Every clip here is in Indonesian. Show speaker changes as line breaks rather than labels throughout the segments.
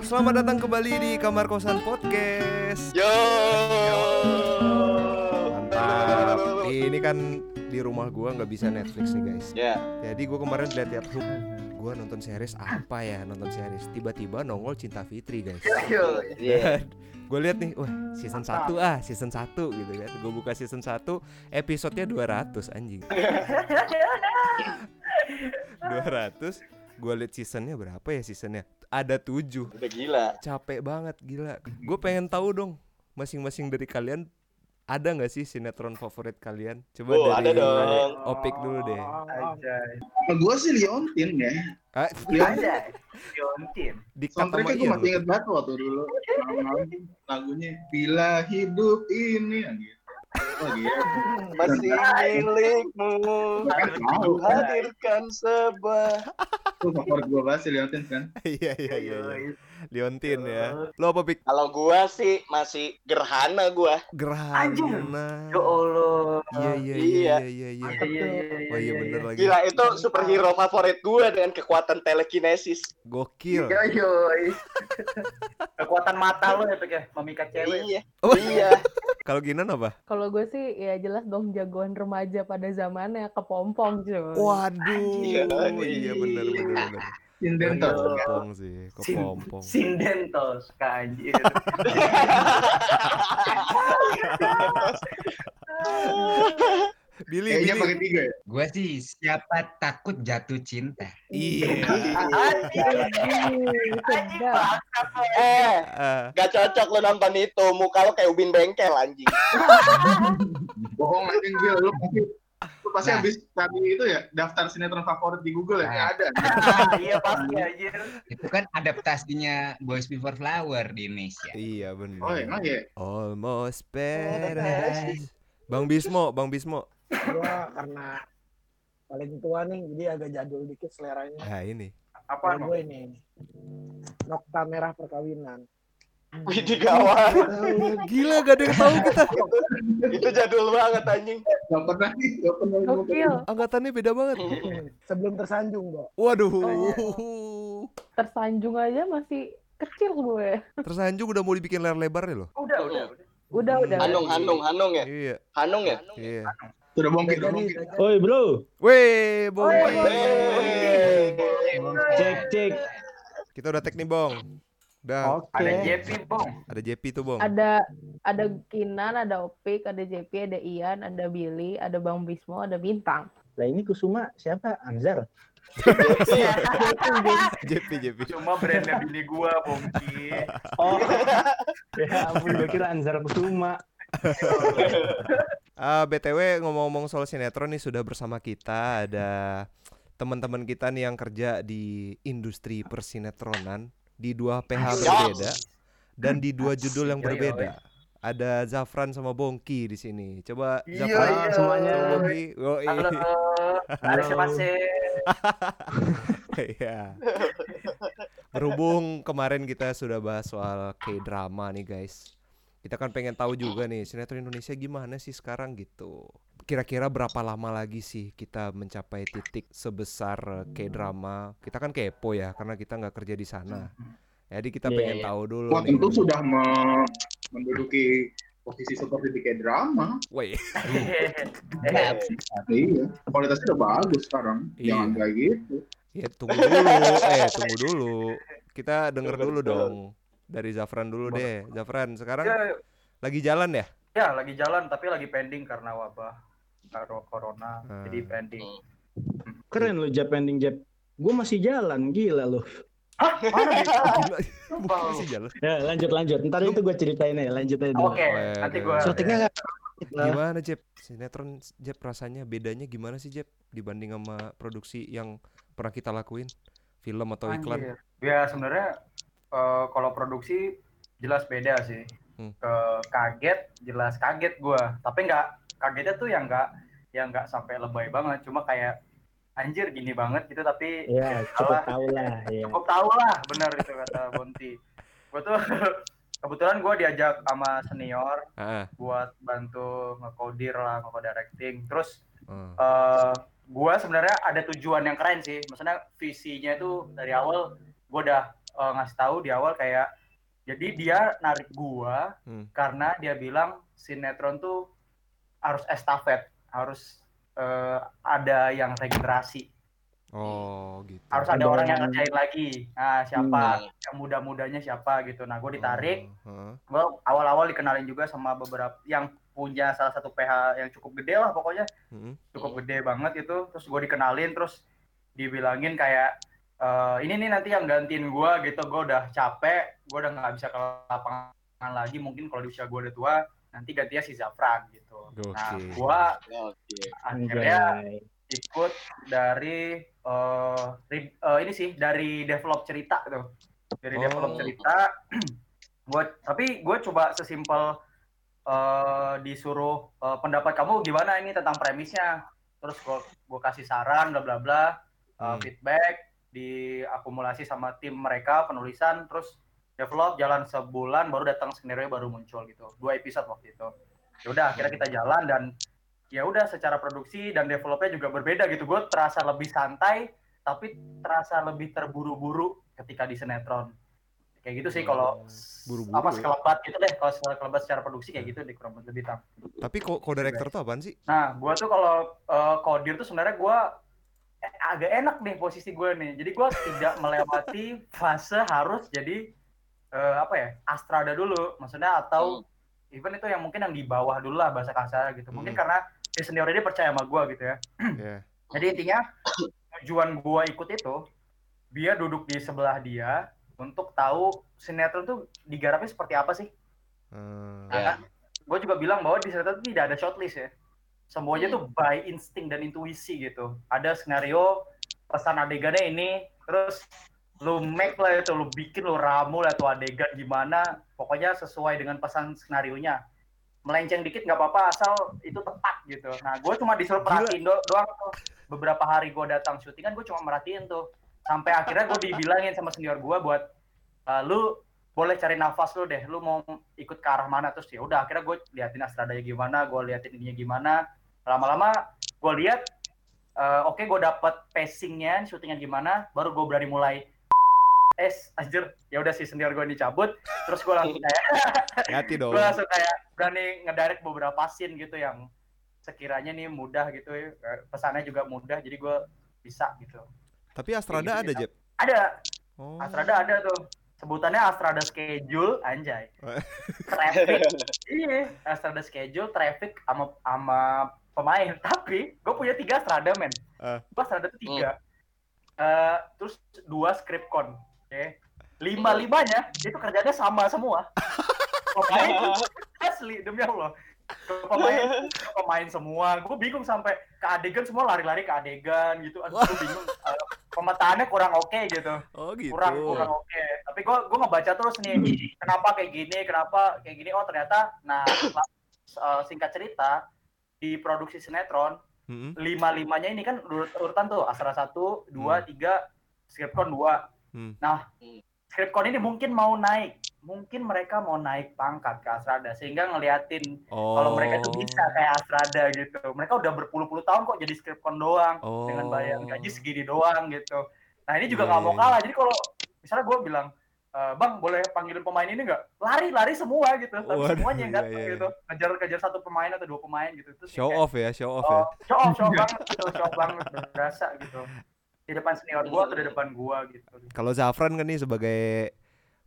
Selamat datang kembali di Kamar Kosan Podcast.
Yo.
Mantap. Ini kan di rumah gua nggak bisa Netflix nih guys.
Ya.
Jadi gua kemarin lihat-lihat gua nonton series apa ya nonton series tiba-tiba nongol Cinta Fitri guys.
Yo. Iya.
gue lihat nih, wah season 1 ah, season 1 gitu kan. Gue buka season 1, episodenya 200 anjing. 200 gue liat seasonnya berapa ya seasonnya ada 7
Udah gila.
capek banget gila gue pengen tahu dong masing-masing dari kalian ada nggak sih sinetron favorit kalian coba
Oh,
dari
ada dong.
opik dulu deh
Gue sih Liontin ya.
ah,
Liontin.
Liontin.
di
Soundtracknya gue
Ian
masih inget banget waktu dulu. Lagunya Bila Hidup Ini gitu. Oh gitu.
Masih milikmu.
Kan kan.
Hadirkan sebuah.
Itu favorit gue banget sih kan.
iya iya iya iya. Liontin ya lo apa pik
Kalau gua sih masih gerhana gua.
gerhana
Ya Allah.
iya iya iya
Iya.
iya iya
Iya, iya, iya,
oh iya
iya,
bener
iya.
lagi
Gila itu superhero favorit gua dengan kekuatan telekinesis.
gokil
Yo yo. Kekuatan mata lo ya Pik ya, memikat cewek.
Iya.
Oh.
Iya.
kalau Ginan apa
Kalau gue sih ya jelas dong jagoan remaja pada zamannya kepompong cuy.
waduh
Iya,
iya bener bener bener
Sinden tuh.
kepompong sih kepompong
Sindentos kanjir.
Billy
Kayaknya
Billy
pakai tiga ya.
Gue sih siapa takut jatuh cinta.
iya.
Eh,
Ah,
gak cocok lu nonton itu. Muka lu kayak ubin bengkel anjing.
Bohong anjing Bil. Lu pasti lu pasti
Nah.
habis tadi itu ya daftar sinetron favorit di Google ya.
Nah.
Nggak ada.
Iya pasti anjir.
Itu kan adaptasinya Boys Before Flower di Indonesia.
iya bener
Oh emang ya.
almost paradise Bang Bismo Bang Bismo
gua karena paling tua nih jadi agak jadul dikit seleranya
ah ini
Apa
gue ini Nokta Merah Perkawinan
Wih gawat.
gila gak ada yang tahu kita
itu jadul banget anjing.
Gak pernah nih. Gak pernah.
Gokil.
angkatannya beda banget
sebelum tersanjung Bo
waduh
Tersanjung aja masih kecil gue.
tersanjung udah mau dibikin layar lebar nih loh
Udah udah. udah.
Udah udah.
Hanung, Hanung, Hanung ya?
iya
Hanung ya?
iya
Sudah bongkir.
Udah
Udah
jadi,
bongkir.
Oi bro,
Weh, Bong.
Wey.
cek cek.
Kita udah tag nih, Bong. Udah,
Oke.
Ada JP bong.
ada JP tuh, Bong.
Ada ada Kinan, ada Opik, ada JP, ada Ian, ada Billy, ada Bang Bismo, ada Bintang.
Lah ini Kusuma siapa? Anzar.
JP, JP.
Cuma brandnya bini gua bongki.
Oh. ya ampun, gue kira Anzar Kusuma.
Ah, BTW ngomong-ngomong soal sinetron nih sudah bersama kita ada teman-teman kita nih yang kerja di industri persinetronan di dua PH berbeda dan di dua judul yang
yoi.
berbeda. Ada Zafran sama Bongki di sini. Coba
Iya,
Zafran
iya.
semuanya Bongki.
Halo. Siapa sih?
Iya. Berhubung kemarin kita sudah bahas soal K-drama nih guys. Kita kan pengen tahu juga nih sinetron Indonesia gimana sih sekarang gitu. Kira-kira berapa lama lagi sih kita mencapai titik sebesar eh, K-drama? Kita kan kepo ya karena kita nggak kerja di sana. Jadi kita
Iya,
pengen
iya.
tahu dulu
Wah
nih.
tentu sudah me- menduduki posisi seperti di K-drama.
Woi,
Iya. Kualitasnya udah bagus sekarang.
Iya.
Jangan kayak gitu.
ya tunggu dulu. Eh, tunggu dulu. Kita denger dulu dong. Dari Zafran dulu deh. Zafran, sekarang
Ya,
lagi jalan ya?
ya lagi jalan tapi lagi pending karena wabah karo- corona.
Hmm.
Jadi pending.
Keren lu Jap ending Jap. Gue masih jalan, gila lu.
Hah?
Bukan sih jalan.
Ya lanjut lanjut. Ntar itu gue ceritain ya, lanjut aja dulu.
Oke, nanti gua
Syutingnya nggak?
Gimana Jeb? Sinetron Jeb rasanya bedanya gimana sih Jeb dibanding sama produksi yang pernah kita lakuin? Film atau iklan?
Anjir. Ya sebenarnya eh, kalau produksi jelas beda sih.
Hmm.
Ke kaget jelas kaget gua. Tapi nggak kagetnya tuh yang nggak yang nggak sampai lebay banget. Cuma kayak anjir gini banget gitu tapi
Ya cukup
salah.
tahu lah. Ya.
cukup tahu lah benar itu kata Bonti. Gue tuh kebetulan gue diajak sama senior
Ah,
buat bantu ngekodir lah, ngekodir directing. Terus
ah.
eh gua sebenarnya ada tujuan yang keren sih. Maksudnya visinya itu dari awal gua udah eh, ngasih tahu di awal kayak jadi dia narik gua
Hmm.
karena dia bilang sinetron tuh harus estafet, harus eh, ada yang regenerasi,
Oh, gitu.
harus ada orang yang ngerjain lagi. Nah, siapa
Hmm.
yang muda-mudanya siapa gitu. Nah, gue ditarik,
Oh, heeh.
gue awal-awal dikenalin juga sama beberapa yang punya salah satu PH yang cukup gede lah pokoknya
Mm-mm.
cukup gede banget itu terus gue dikenalin terus dibilangin kayak "Eh, ini nih nanti yang gantiin gue gitu gue udah capek gue udah nggak bisa ke lapangan lagi mungkin kalau di usia gue udah tua nanti gantinya si Zafran gitu nah
Gokil.
gue
Oke.
akhirnya
Anjay.
ikut dari eh, ri- eh, ini sih dari develop cerita tuh dari
Oh.
develop cerita gue tapi gue coba sesimpel eh, disuruh eh, pendapat kamu gimana ini tentang premisnya terus gue gue kasih saran bla bla bla
Hmm.
feedback diakumulasi sama tim mereka penulisan terus develop jalan sebulan baru datang skenario baru muncul gitu. Dua episode waktu itu. Ya udah akhirnya kita jalan dan ya udah secara produksi dan developnya juga berbeda gitu. Gue terasa lebih santai tapi terasa lebih terburu-buru ketika di sinetron. Kayak gitu sih kalau
Buru-buru
apa
ya?
sekelebat gitu deh. Kalau sekelebat secara produksi kayak gitu deh kurang lebih tam
Tapi ko co-director tuh apaan sih?
nah gue tuh kalau eh, kodir tuh sebenarnya gue eh, agak enak nih posisi gue nih. Jadi gue tidak melewati fase harus jadi eh, apa ya astrada dulu maksudnya atau even itu yang mungkin yang di bawah dulu lah bahasa kasar gitu mungkin
Hmm.
karena si senior ini percaya sama gue gitu ya
Ya.
jadi intinya tujuan gua ikut itu dia duduk di sebelah dia untuk tahu sinetron tuh digarapnya seperti apa sih.
Hmm.
Nah, kan, gue juga bilang bahwa di sinetron tuh tidak ada shortlist ya. Semuanya tuh by insting dan intuisi gitu. Ada skenario pesan adegannya ini, terus lu make lah itu, lu bikin, lu ramu lah tuh adegan gimana, pokoknya sesuai dengan pesan skenario nya. Melenceng dikit nggak apa-apa asal itu tepat gitu. Nah, gue cuma disuruh perhatiin do- doang tuh. Beberapa hari gue datang syutingan, gue cuma merhatiin tuh. Sampai akhirnya gue dibilangin sama senior gue buat "Eh, lu boleh cari nafas lu deh, lu mau ikut ke arah mana terus ya udah akhirnya gue liatin astradanya gimana, gue liatin ininya gimana, lama-lama gue lihat eh, oke gue dapet pacingnya, syutingan gimana, baru gue berani mulai es anjir. Ya udah si senior gue ini cabut. Terus gue langsung kayak
Hati dong.
gue langsung kayak berani ngedirect beberapa scene gitu yang sekiranya nih mudah gitu ya. pesannya juga mudah jadi gue bisa gitu.
Tapi Astrada ada, Jeb.
ada.
Oh.
Astrada ada tuh. Sebutannya Astrada schedule anjay. Traffic. Iya Astrada schedule traffic sama sama pemain. Tapi gue punya tiga Astrada men.
Eh.
gue Astrada tuh tiga. Eh, terus dua script con oke lima limanya itu kerjanya sama semua. Pemain asli demi Allah. Pemain pemain semua. Gue bingung sampai ke adegan semua lari-lari ke adegan gitu. Aduh gue bingung Eh, pemetaannya kurang oke gitu.
Oh gitu.
kurang kurang oke. Tapi gue gue ngebaca terus nih kenapa kayak gini kenapa kayak gini. Oh ternyata nah eh, singkat cerita di produksi sinetron
Mm-mm.
lima limanya ini kan urut- urutan tuh astra satu dua tiga scriptcon dua
Hmm.
nah scriptcon ini mungkin mau naik mungkin mereka mau naik pangkat ke Astrada sehingga ngeliatin
Oh.
kalau mereka tuh bisa kayak Astrada gitu mereka udah berpuluh-puluh tahun kok jadi scriptcon doang
Oh.
dengan bayar gaji segini doang gitu. Nah ini juga
Iya,
nggak mau
iya,
kalah. Jadi kalau misalnya gue bilang, "E, bang boleh panggilin pemain ini nggak? Lari lari semua gitu. Tapi
Waduh,
semuanya
iya,
datang
iya,
gitu. Kejar kejar satu pemain atau dua pemain gitu. Terus
Show
kayak,
off ya, show off ya.
Oh, show off, show off banget gitu, show off banget berasa gitu. Di depan senior gue atau di depan gue gitu.
Kalau Zafran kan nih sebagai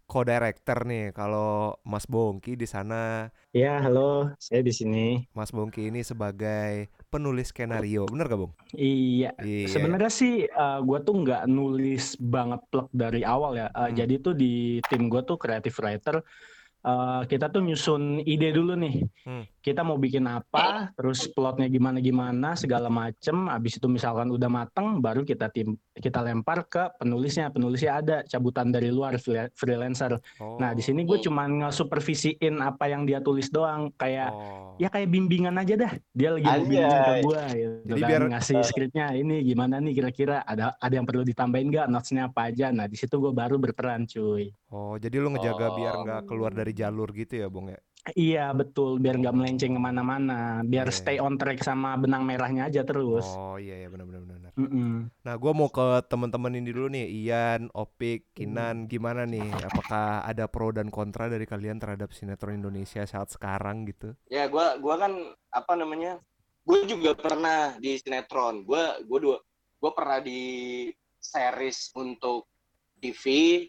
co-director nih. Kalau Mas Bongki di sana,
Ya, halo, saya di sini.
Mas Bongki ini sebagai penulis skenario. Bener gak, Bung?
Iya,
Iya.
sebenarnya sih eh, gua tuh nggak nulis banget plot dari awal ya. Eh,
Hmm.
Jadi tuh di tim gua tuh creative writer. Eh, kita tuh nyusun ide dulu nih.
Hmm.
Kita mau bikin apa, terus plotnya gimana gimana, segala macem. Abis itu misalkan udah mateng, baru kita tim kita lempar ke penulisnya. Penulisnya ada cabutan dari luar free- freelancer.
Oh.
Nah di sini gue cuman nge-supervisiin apa yang dia tulis doang, kayak
Oh.
ya kayak bimbingan aja dah dia lagi mau bimbing ke gua gitu
Jadi
kan,
biar-
ngasih skripnya ini gimana nih kira-kira ada ada yang perlu ditambahin nggak notesnya apa aja nah di situ gua baru berperan cuy
Oh, jadi lu ngejaga biar
Oh.
nggak keluar dari jalur gitu ya, Bung ya?
Iya betul, biar nggak melenceng ke mana-mana, biar
Iya.
stay on track sama benang merahnya aja terus.
Oh iya ya benar benar benar.
Mm-mm.
Nah, gua mau ke teman-teman ini dulu nih, Ian, Opik, Kinan, gimana nih? Apakah ada pro dan kontra dari kalian terhadap sinetron Indonesia saat sekarang gitu?
Ya gua gua kan apa namanya? Gue juga pernah di sinetron. Gua gua dua gua pernah di series untuk TV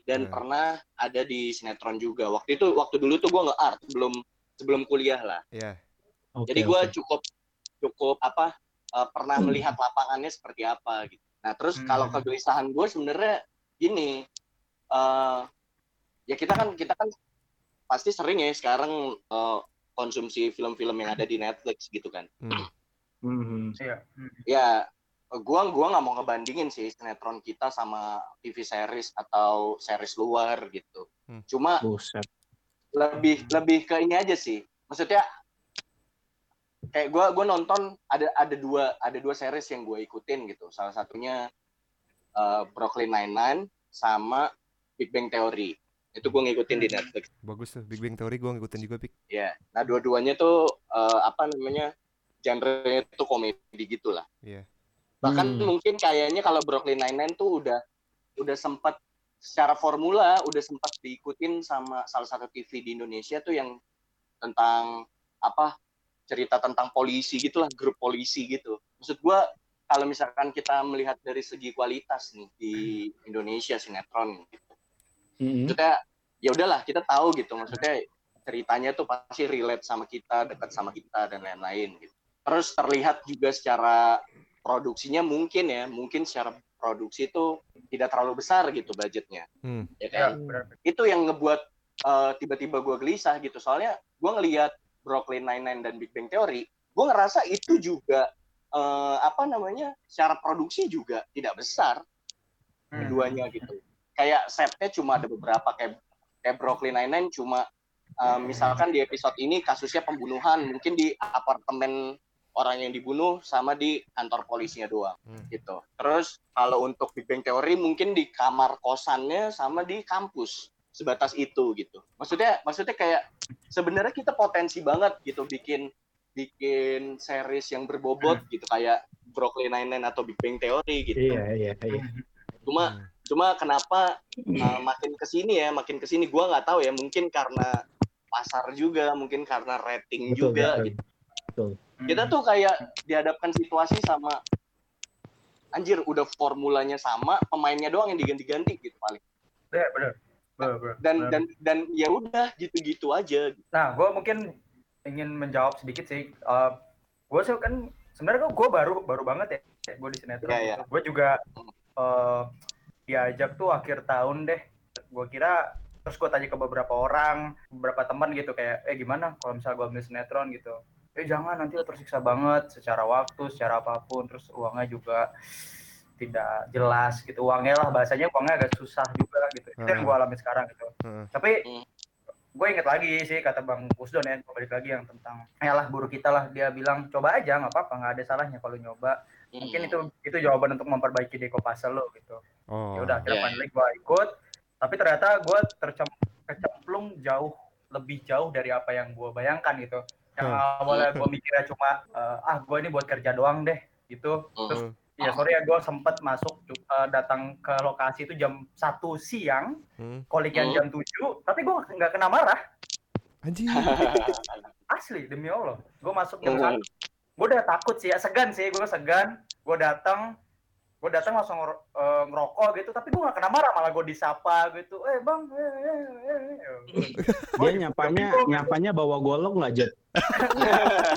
dan
Hmm.
pernah ada di sinetron juga. Waktu itu waktu dulu tuh gua nge-art sebelum sebelum kuliah lah.
Iya.
Oke,
Jadi gua
oke.
cukup cukup apa eh, pernah melihat lapangannya seperti apa gitu. Nah, terus
Hmm.
kalau kegelisahan gue sebenarnya gini eh ya kita kan kita kan pasti sering ya sekarang eh, konsumsi film-film yang ada di Netflix gitu kan.
Hmm.
Mhm.
Iya. Hmm.
Ya gua gua nggak mau ngebandingin sih sinetron kita sama TV series atau series luar gitu.
Hmm.
Cuma
Buset.
lebih lebih ke ini aja sih maksudnya kayak gue gue nonton ada ada dua ada dua series yang gue ikutin gitu salah satunya uh, Brooklyn Nine-Nine sama Big Bang Theory itu gue ngikutin di Netflix
Bagus tuh, Big Bang Theory gua ngikutin juga, Pik.
ya nah dua-duanya tuh uh, apa namanya genre itu komedi gitulah
Iya.
bahkan
Hmm.
mungkin kayaknya kalau Brooklyn Nine-Nine tuh udah udah sempat secara formula udah sempat diikutin sama salah satu TV di Indonesia tuh yang tentang apa cerita tentang polisi gitulah grup polisi gitu maksud gua kalau misalkan kita melihat dari segi kualitas nih di Indonesia sinetron gitu
Mhm.
maksudnya ya udahlah kita tahu gitu maksudnya ceritanya tuh pasti relate sama kita dekat sama kita dan lain-lain gitu terus terlihat juga secara produksinya mungkin ya mungkin secara produksi itu tidak terlalu besar gitu budgetnya
Hmm.
ya
Ya,
kan
benar.
itu yang ngebuat eh, tiba-tiba gue gelisah gitu soalnya gue ngelihat Brooklyn Nine-Nine dan Big Bang Theory gue ngerasa itu juga eh, apa namanya secara produksi juga tidak besar
Hmm.
keduanya gitu kayak setnya cuma ada beberapa kayak kayak Brooklyn Nine-Nine cuma eh, misalkan di episode ini kasusnya pembunuhan mungkin di apartemen orang yang dibunuh sama di kantor polisinya doang
Hmm.
gitu terus kalau untuk Big Bang Theory mungkin di kamar kosannya sama di kampus sebatas itu gitu maksudnya maksudnya kayak sebenarnya kita potensi banget gitu bikin bikin series yang berbobot gitu kayak Brooklyn Nine-Nine atau Big Bang Theory gitu
Iya, iya, iya.
cuma
Hmm.
cuma kenapa uh, makin ke sini ya makin ke sini gua nggak tahu ya mungkin karena pasar juga mungkin karena rating
Betul,
juga
betul.
gitu.
Hmm.
kita tuh kayak dihadapkan situasi sama anjir udah formulanya sama pemainnya doang yang diganti-ganti gitu paling
Ya, benar. Benar,
dan dan dan ya udah gitu-gitu aja
Nah, gue mungkin ingin menjawab sedikit sih. gue sih kan sebenarnya gue baru baru banget ya gue di sinetron.
Iya, iya.
Gue juga eh, diajak tuh akhir tahun deh. Gue kira terus gue tanya ke beberapa orang, beberapa teman gitu kayak, eh gimana kalau misalnya gue ambil sinetron gitu. Eh jangan nanti lo tersiksa banget secara waktu, secara apa pun, terus uangnya juga tidak jelas gitu uangnya lah bahasanya uangnya agak susah juga gitu itu yang
Hmm.
gue alami sekarang gitu
Heeh.
tapi
Hmm.
gue inget lagi sih kata bang Pusdon ya balik lagi yang tentang ya lah guru kita lah dia bilang coba aja nggak apa-apa nggak ada salahnya kalau nyoba mungkin
Hmm.
itu itu jawaban untuk memperbaiki deko pasal lo gitu
Oh.
ya udah akhirnya
iya.
finally gue ikut tapi ternyata gue tercem- kecemplung jauh lebih jauh dari apa yang gue bayangkan gitu yang
Hmm.
awalnya gue mikirnya cuma eh, ah gue ini buat kerja doang deh gitu
Hmm.
terus
Hmm.
Ya sorry ya gue sempet masuk eh, datang ke lokasi itu jam satu siang
Hmm.
kolikan
Hmm.
jam 7 tapi gue nggak kena marah
Anjir.
asli demi allah gue masuk jam
Hmm.
satu gue udah takut sih ya segan sih gue segan gue datang gue datang langsung eh, ngerokok gitu tapi gue gak kena marah malah gue disapa gitu eh bang eh, eh, eh, eh."
Dia nyapanya nyapanya bawa golok nggak Jet?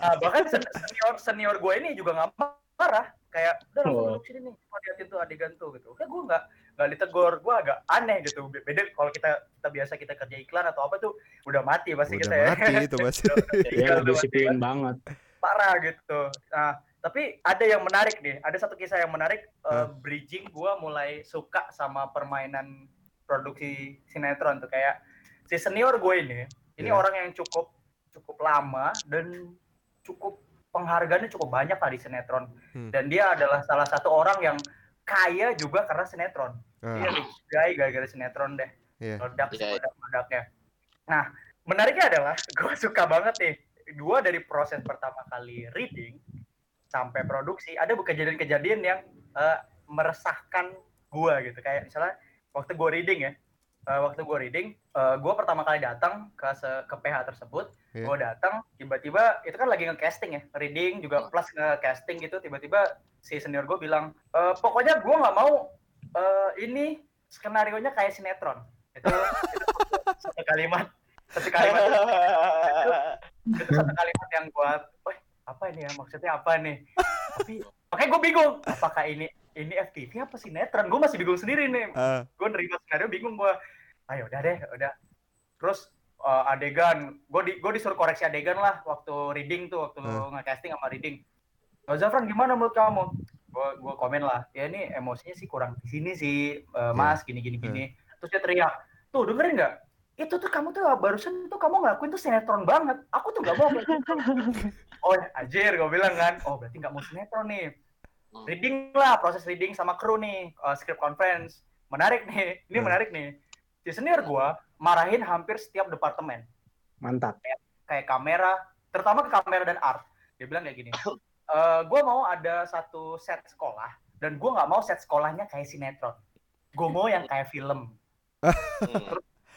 Nah, bahkan sen- senior senior gue ini juga nggak marah kayak udah langsung
Oh.
duduk sini nih. Liatin tuh adegan tuh gitu. Kayak gue nggak nggak ditegur. Gue agak aneh gitu. Be- beda kalau kita kita biasa kita kerja iklan atau apa tuh udah mati pasti
Udah
kita ya.
mati itu pasti.
Mati.
Disiplin banget.
parah gitu. Nah tapi ada yang menarik nih. Ada satu kisah yang menarik. Eh, bridging gue mulai suka sama permainan produksi sinetron tuh. Kayak si senior gue ini ini
Iya.
orang yang cukup cukup lama dan cukup penghargaannya cukup banyak lah di sinetron
Hmm.
dan dia adalah salah satu orang yang kaya juga karena sinetron dia
Ah,
rich guy gara-gara sinetron deh
Iya.
meledak
Iya.
meledak meledaknya nah menariknya adalah gue suka banget nih gue dari proses pertama kali reading sampai produksi ada kejadian-kejadian yang eh, meresahkan gue gitu kayak misalnya waktu gue reading ya eh, waktu gue reading gue pertama kali datang ke se- ke PH tersebut
Iya.
gue datang tiba-tiba itu kan lagi nge-casting ya reading juga plus nge-casting gitu tiba-tiba si senior gue bilang "Eh, pokoknya gue nggak mau eh, ini skenario nya kayak sinetron itu, itu satu, kalimat satu kalimat itu satu kalimat yang buat, wah apa ini ya maksudnya apa nih? Tapi makanya gue bingung, apakah ini ini FTV apa sinetron? Gue masih bingung sendiri nih.
Ah,
Gue nerima skenario bingung gue. Ayo udah deh, udah. Terus eh, adegan, gue di gue disuruh koreksi adegan lah waktu reading tuh, waktu
Hmm.
nge-casting sama reading. Oh, Zafran gimana menurut kamu? Gue gue komen lah, ya ini emosinya sih kurang di sini sih, eh, Mas, gini gini gini. Terus dia teriak, tuh dengerin nggak? Itu tuh kamu tuh barusan tuh kamu ngelakuin tuh sinetron banget. Aku tuh nggak mau. kayak gitu." oh anjir, gue bilang kan, oh berarti nggak mau sinetron nih.
Hmm.
Reading lah, proses reading sama kru nih, eh, script conference. Menarik nih, ini
Hmm.
menarik nih. Si senior gue marahin hampir setiap departemen
Mantap.
kayak kamera, terutama ke kamera dan art. Dia bilang kayak gini, "Eh, gue mau ada satu set sekolah dan gue nggak mau set sekolahnya kayak sinetron. Gue mau yang kayak film.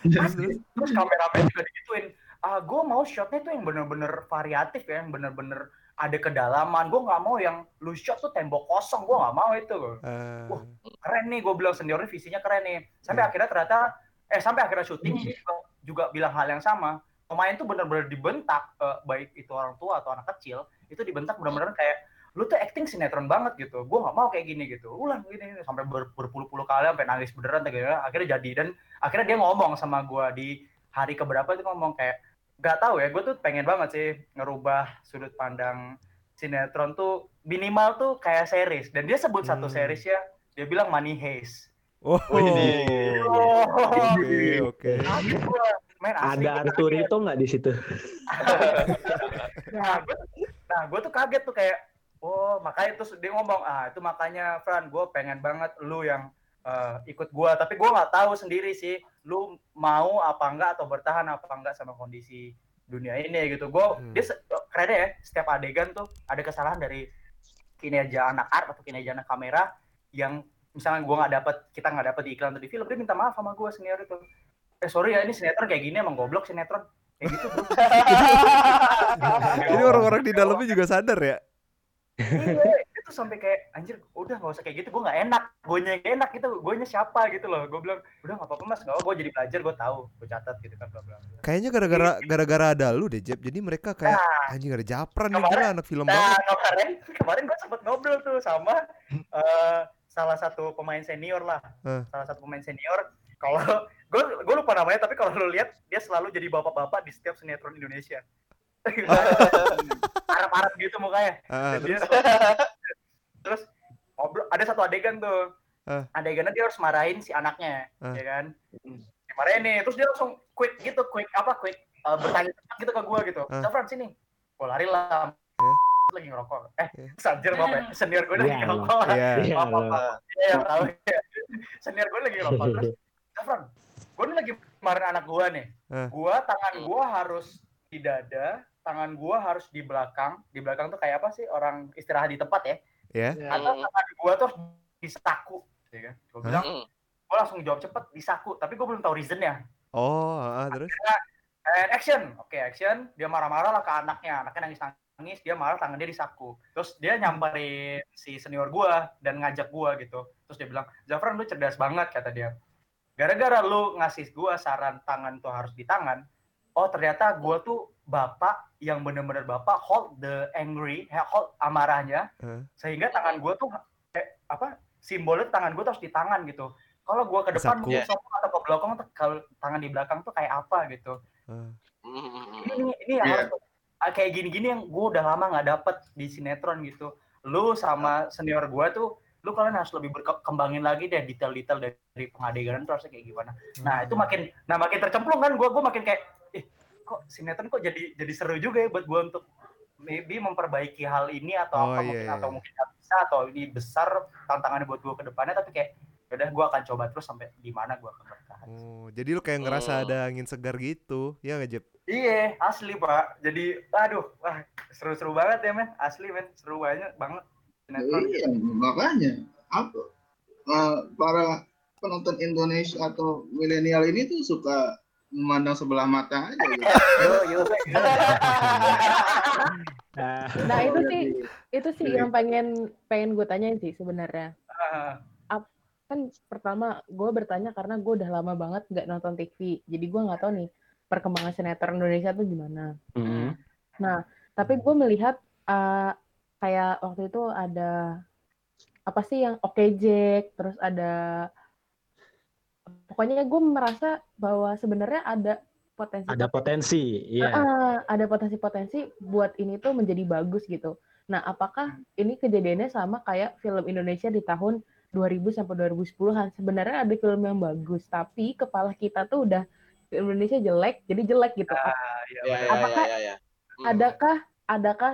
terus terus
Terus kameramen juga digituin. Ah, gue mau shotnya tuh yang bener-bener variatif ya, yang bener-bener ada kedalaman. Gue nggak mau yang lu shot tuh tembok kosong. Gue nggak mau itu.
Ah,
Wah. Keren nih, gue bilang seniornya visinya keren nih. Sampai
Hmm.
akhirnya ternyata, eh sampai akhirnya syuting dia juga, juga bilang hal yang sama. Pemain tuh bener-bener dibentak, eh, baik itu orang tua atau anak kecil, itu dibentak bener-bener kayak lu tuh acting sinetron banget gitu. Gue nggak mau kayak gini gitu. Ulang gini, sampai ber- berpuluh-puluh kali sampai nangis beneran. Akhirnya jadi dan akhirnya dia ngomong sama gue di hari keberapa itu ngomong kayak nggak tahu ya gue tuh pengen banget sih ngerubah sudut pandang sinetron tuh minimal tuh kayak series dan dia sebut satu
Hmm.
series ya dia bilang Money Heist
Oh,
oh
oke oke.
asli
Ada
gua
Arturito nggak di situ?
nah gue nah gue tuh kaget tuh kayak oh makanya terus dia ngomong ah itu makanya Fran gue pengen banget lu yang eh, ikut gue tapi gue nggak tahu sendiri sih lu mau apa enggak atau bertahan apa enggak sama kondisi dunia ini gitu gue
Hmm.
dia se- keren ya setiap adegan tuh ada kesalahan dari kinerja anak art atau kinerja anak kamera yang misalnya gue nggak dapet kita nggak dapet di iklan atau di film dia minta maaf sama gue senior itu eh sorry ya ini sinetron kayak gini emang goblok sinetron kayak gitu bro.
Ini orang-orang di dalamnya juga sadar ya.
iya itu sampai kayak anjir udah nggak usah kayak gitu gue nggak enak. Gue nya nggak enak itu gue nya siapa? gitu loh. Gue bilang udah nggak apa-apa mas nggak gue jadi belajar gue tahu gue catat gitu kan bla.
Kayaknya gara-gara gara-gara ada lu deh, Jeb. Jadi mereka kayak anjing ada japran nih gila anak film
nah
banget.
kemarin kemarin gue sempet ngobrol tuh sama eh, salah satu pemain senior lah.
Eh.
salah satu pemain senior. Kalau gue gue lupa namanya tapi kalau lu lihat dia selalu jadi bapak-bapak di setiap sinetron Indonesia. Arab-Arab gitu mukanya. Dia terus ngobrol ada satu adegan tuh
Ah.
adegannya dia harus marahin si anaknya
Ah.
ya kan dimarahin nih terus dia langsung quick gitu quick apa quick uh, bertanya gitu ke gue gitu
Ah.
Zafran sini gue lari lah
Eh.
lagi ngerokok eh
Eh.
sanjir bapak ya. senior gue lagi
Iya,
ngerokok
Iya.
Iya,
maaf,
loh.
maaf. Iya, yang tahu ya. senior gue lagi ngerokok terus Zafran gue ini lagi marahin anak gue nih
Eh.
gue tangan gue harus di dada tangan gue harus di belakang di belakang tuh kayak apa sih orang istirahat di tempat ya
Ya.
atau tangan gue tuh disaku ya kan? Gue bilang
Hmm.
gue langsung jawab cepet disaku. Tapi gue belum tahu reasonnya.
Oh, ah, terus?
And action. Oke action. Dia marah-marah lah ke anaknya. Anaknya nangis nangis dia marah tangan dia disaku. Terus dia nyamperin si senior gue dan ngajak gue gitu. Terus dia bilang Zafran lu cerdas banget kata dia. Gara-gara lu ngasih gue saran tangan tuh harus di tangan oh ternyata gue tuh bapak yang bener-bener bapak hold the angry hold amarahnya
Eh.
sehingga tangan gue tuh eh, apa simbolnya tangan gue harus di tangan gitu kalau gue ke depan
Disaku.
gue atau ke belakang kalau tangan di belakang tuh kayak apa gitu.
Hmm.
ini ini yang
Iya.
harus kayak gini-gini yang gue udah lama nggak dapet di sinetron gitu lu sama senior gue tuh lu kalian harus lebih berkembangin lagi deh detail-detail dari pengadeganan tuh harusnya kayak gimana nah itu makin nah makin tercemplung kan gue gue makin kayak kok sinetron kok jadi jadi seru juga ya buat gue untuk maybe memperbaiki hal ini atau
Oh,
apa
iya,
mungkin
iya.
atau mungkin nggak bisa atau ini besar tantangannya buat gue ke depannya tapi kayak ya udah gue akan coba terus sampai di mana gue akan bertahan.
Oh, jadi lu kayak ngerasa
Hmm.
ada angin segar gitu, ya nggak Jep?
iya asli pak. Jadi aduh wah seru-seru banget ya men. Asli men. Seru banget banget sinetron.
Iya, makanya. Apa? Eh, para penonton Indonesia atau milenial ini tuh suka memandang sebelah mata aja gitu.
yo yo
Ah,
Nah itu sih itu sih yang pengen pengen gue tanyain sih sebenarnya.
Ah,
Kan pertama gue bertanya karena gue udah lama banget nggak nonton TV, jadi gue nggak tahu nih perkembangan sinetron Indonesia tuh gimana.
mm.
Tapi gue melihat eh, kayak waktu itu ada apa sih yang Oke Jack, terus ada pokoknya gue merasa bahwa sebenarnya ada potensi
Ada potensi, iya.
Ah, ada potensi-potensi buat ini tuh menjadi bagus gitu. Nah, apakah ini kejadiannya sama kayak film Indonesia di tahun 2000 sampai 2010-an? Sebenarnya ada film yang bagus, tapi kepala kita tuh udah film Indonesia jelek, jadi jelek gitu.
iya,
Ya,
bener.
ya,
Apakah
ya, ya, ya. Hmm.
Adakah adakah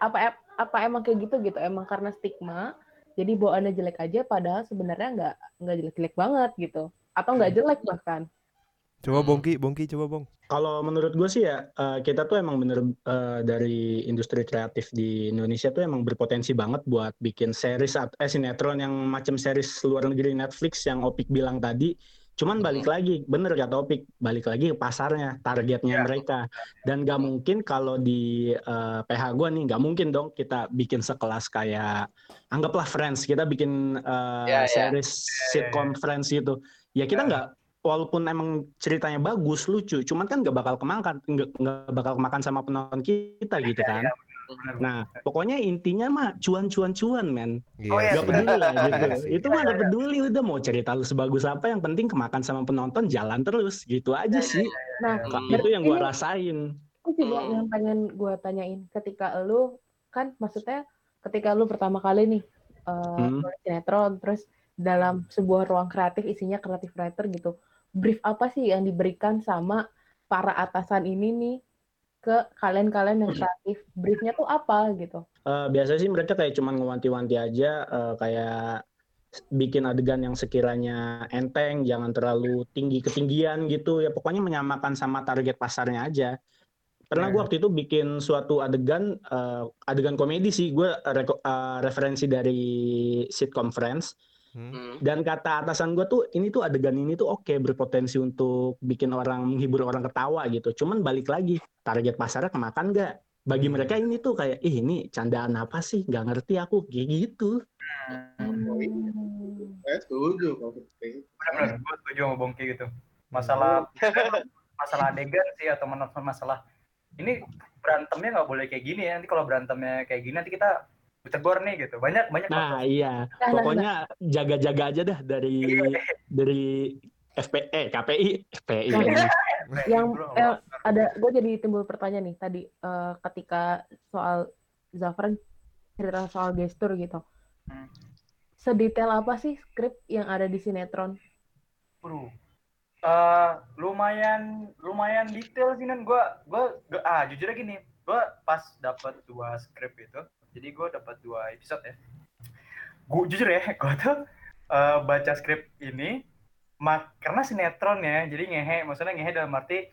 apa apa emang kayak gitu gitu? Emang karena stigma, jadi bawaannya jelek aja padahal sebenarnya nggak nggak jelek-jelek banget gitu. Atau nggak jelek bahkan.
Coba. Bongki, Bongki coba Bong.
Kalau menurut gue sih ya, eh, kita tuh emang bener eh, dari industri kreatif di Indonesia tuh emang berpotensi banget buat bikin series at- eh sinetron yang macam series luar negeri Netflix yang Opik bilang tadi. Cuman balik lagi, bener kata Opik, balik lagi ke pasarnya, targetnya
Ya.
mereka. Dan gak mungkin kalau di eh, PH gue nih, gak mungkin dong kita bikin sekelas kayak, anggaplah Friends, kita bikin eh,
Ya, ya.
series sitcom Friends gitu. Ya kita
Ya.
nggak walaupun emang ceritanya bagus, lucu, cuman kan nggak bakal kemakan, nggak bakal kemakan sama penonton kita gitu
Iya,
kan.
iya.
Nah, pokoknya intinya mah cuan-cuan-cuan, men.
Oh, iya,
Gak
bener.
peduli lah gitu.
Iya.
Itu mah gak peduli udah mau cerita lu sebagus apa, yang penting kemakan sama penonton jalan terus, gitu aja sih.
Nah.
Itu yang gua
Ini-
rasain.
itu sih Bang,
Hmm.
yang pengen gue tanyain ketika lu kan maksudnya ketika lu pertama kali nih eh
Hmm.
sinetron terus dalam sebuah ruang kreatif isinya kreatif writer gitu brief apa sih yang diberikan sama para atasan ini nih ke kalian-kalian yang kreatif briefnya tuh apa gitu
Eh, biasanya sih mereka kayak cuman ngewanti-wanti aja, eh, kayak bikin adegan yang sekiranya enteng, jangan terlalu tinggi ketinggian gitu ya. Pokoknya menyamakan sama target pasarnya aja. Pernah gue waktu itu bikin suatu adegan, eh, adegan komedi sih. Gue referensi dari sitcom Friends.
Hmm.
Hmm.
Dan kata atasan gue tuh, ini tuh adegan ini tuh oke berpotensi untuk bikin orang menghibur orang ketawa gitu. Cuman balik lagi, target pasarnya kemakan nggak? Bagi
Hmm.
mereka ini tuh kayak, ih ini candaan apa sih? Nggak ngerti aku, kayak gitu.
Hmm.
Saya setuju kalau seperti itu.
benar-benar gue setuju sama Bongki gitu masalah masalah adegan sih atau menonton masalah ini berantemnya nggak boleh kayak gini ya nanti kalau berantemnya kayak gini nanti kita ditegur nih gitu. Banyak banyak
Nah iya,
Nah, nah,
pokoknya jaga-jaga aja dah dari dari FPE, KPI, FPI.
Nah, yang eh, ada gue jadi timbul pertanyaan nih tadi eh, ketika soal Zafran cerita soal gestur gitu.
Hmm.
sedetail apa sih skrip yang ada di sinetron?
Bro. Eh, lumayan lumayan detail sih nan. Gue gue ah jujur aja gini gue pas dapat dua skrip itu jadi gue dapat dua episode ya gue jujur ya gue tuh eh, baca skrip ini mak karena sinetron ya jadi ngehe maksudnya ngehe dalam arti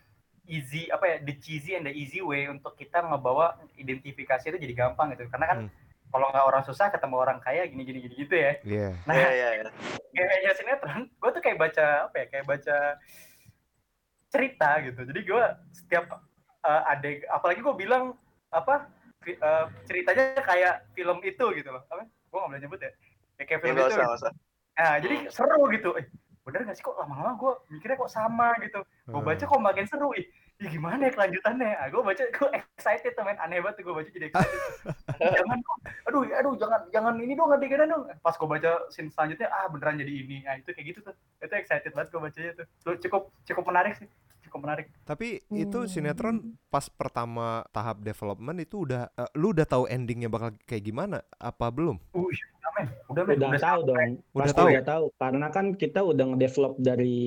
easy apa ya the cheesy and the easy way untuk kita ngebawa identifikasi itu jadi gampang gitu karena kan
Hmm.
kalau nggak orang susah ketemu orang kaya gini gini gini gitu ya
Iya.
nah
iya, iya.
kayaknya sinetron gue tuh kayak baca apa ya kayak baca cerita gitu jadi gue setiap uh, adeg apalagi gue bilang apa uh, ceritanya kayak film itu gitu loh. Apa? Gue nggak boleh nyebut ya. Ya kayak
Ya,
film
nggak
itu
usah, nggak usah.
nah jadi seru gitu. Eh bener gak sih kok lama-lama gue mikirnya kok sama gitu. Gue baca kok makin seru. Ih, ih gimana ya kelanjutannya? Ah, gue baca gue excited tuh men. Aneh banget gue baca jadi excited. Jangan dong. Aduh aduh jangan jangan ini dong adegan dong. Pas gue baca scene selanjutnya ah beneran jadi ini. Nah itu kayak gitu tuh. Itu excited banget gue bacanya tuh. Tuh, cukup cukup menarik sih cukup menarik
Tapi itu
Hmm.
sinetron pas pertama tahap development itu udah eh, lu udah tahu endingnya bakal kayak gimana? Apa belum?
Amin. Udah, men.
Udah
Udah
tahu dong,
Udah
pasti
tahu?
udah tahu. Karena kan kita udah ngedevelop dari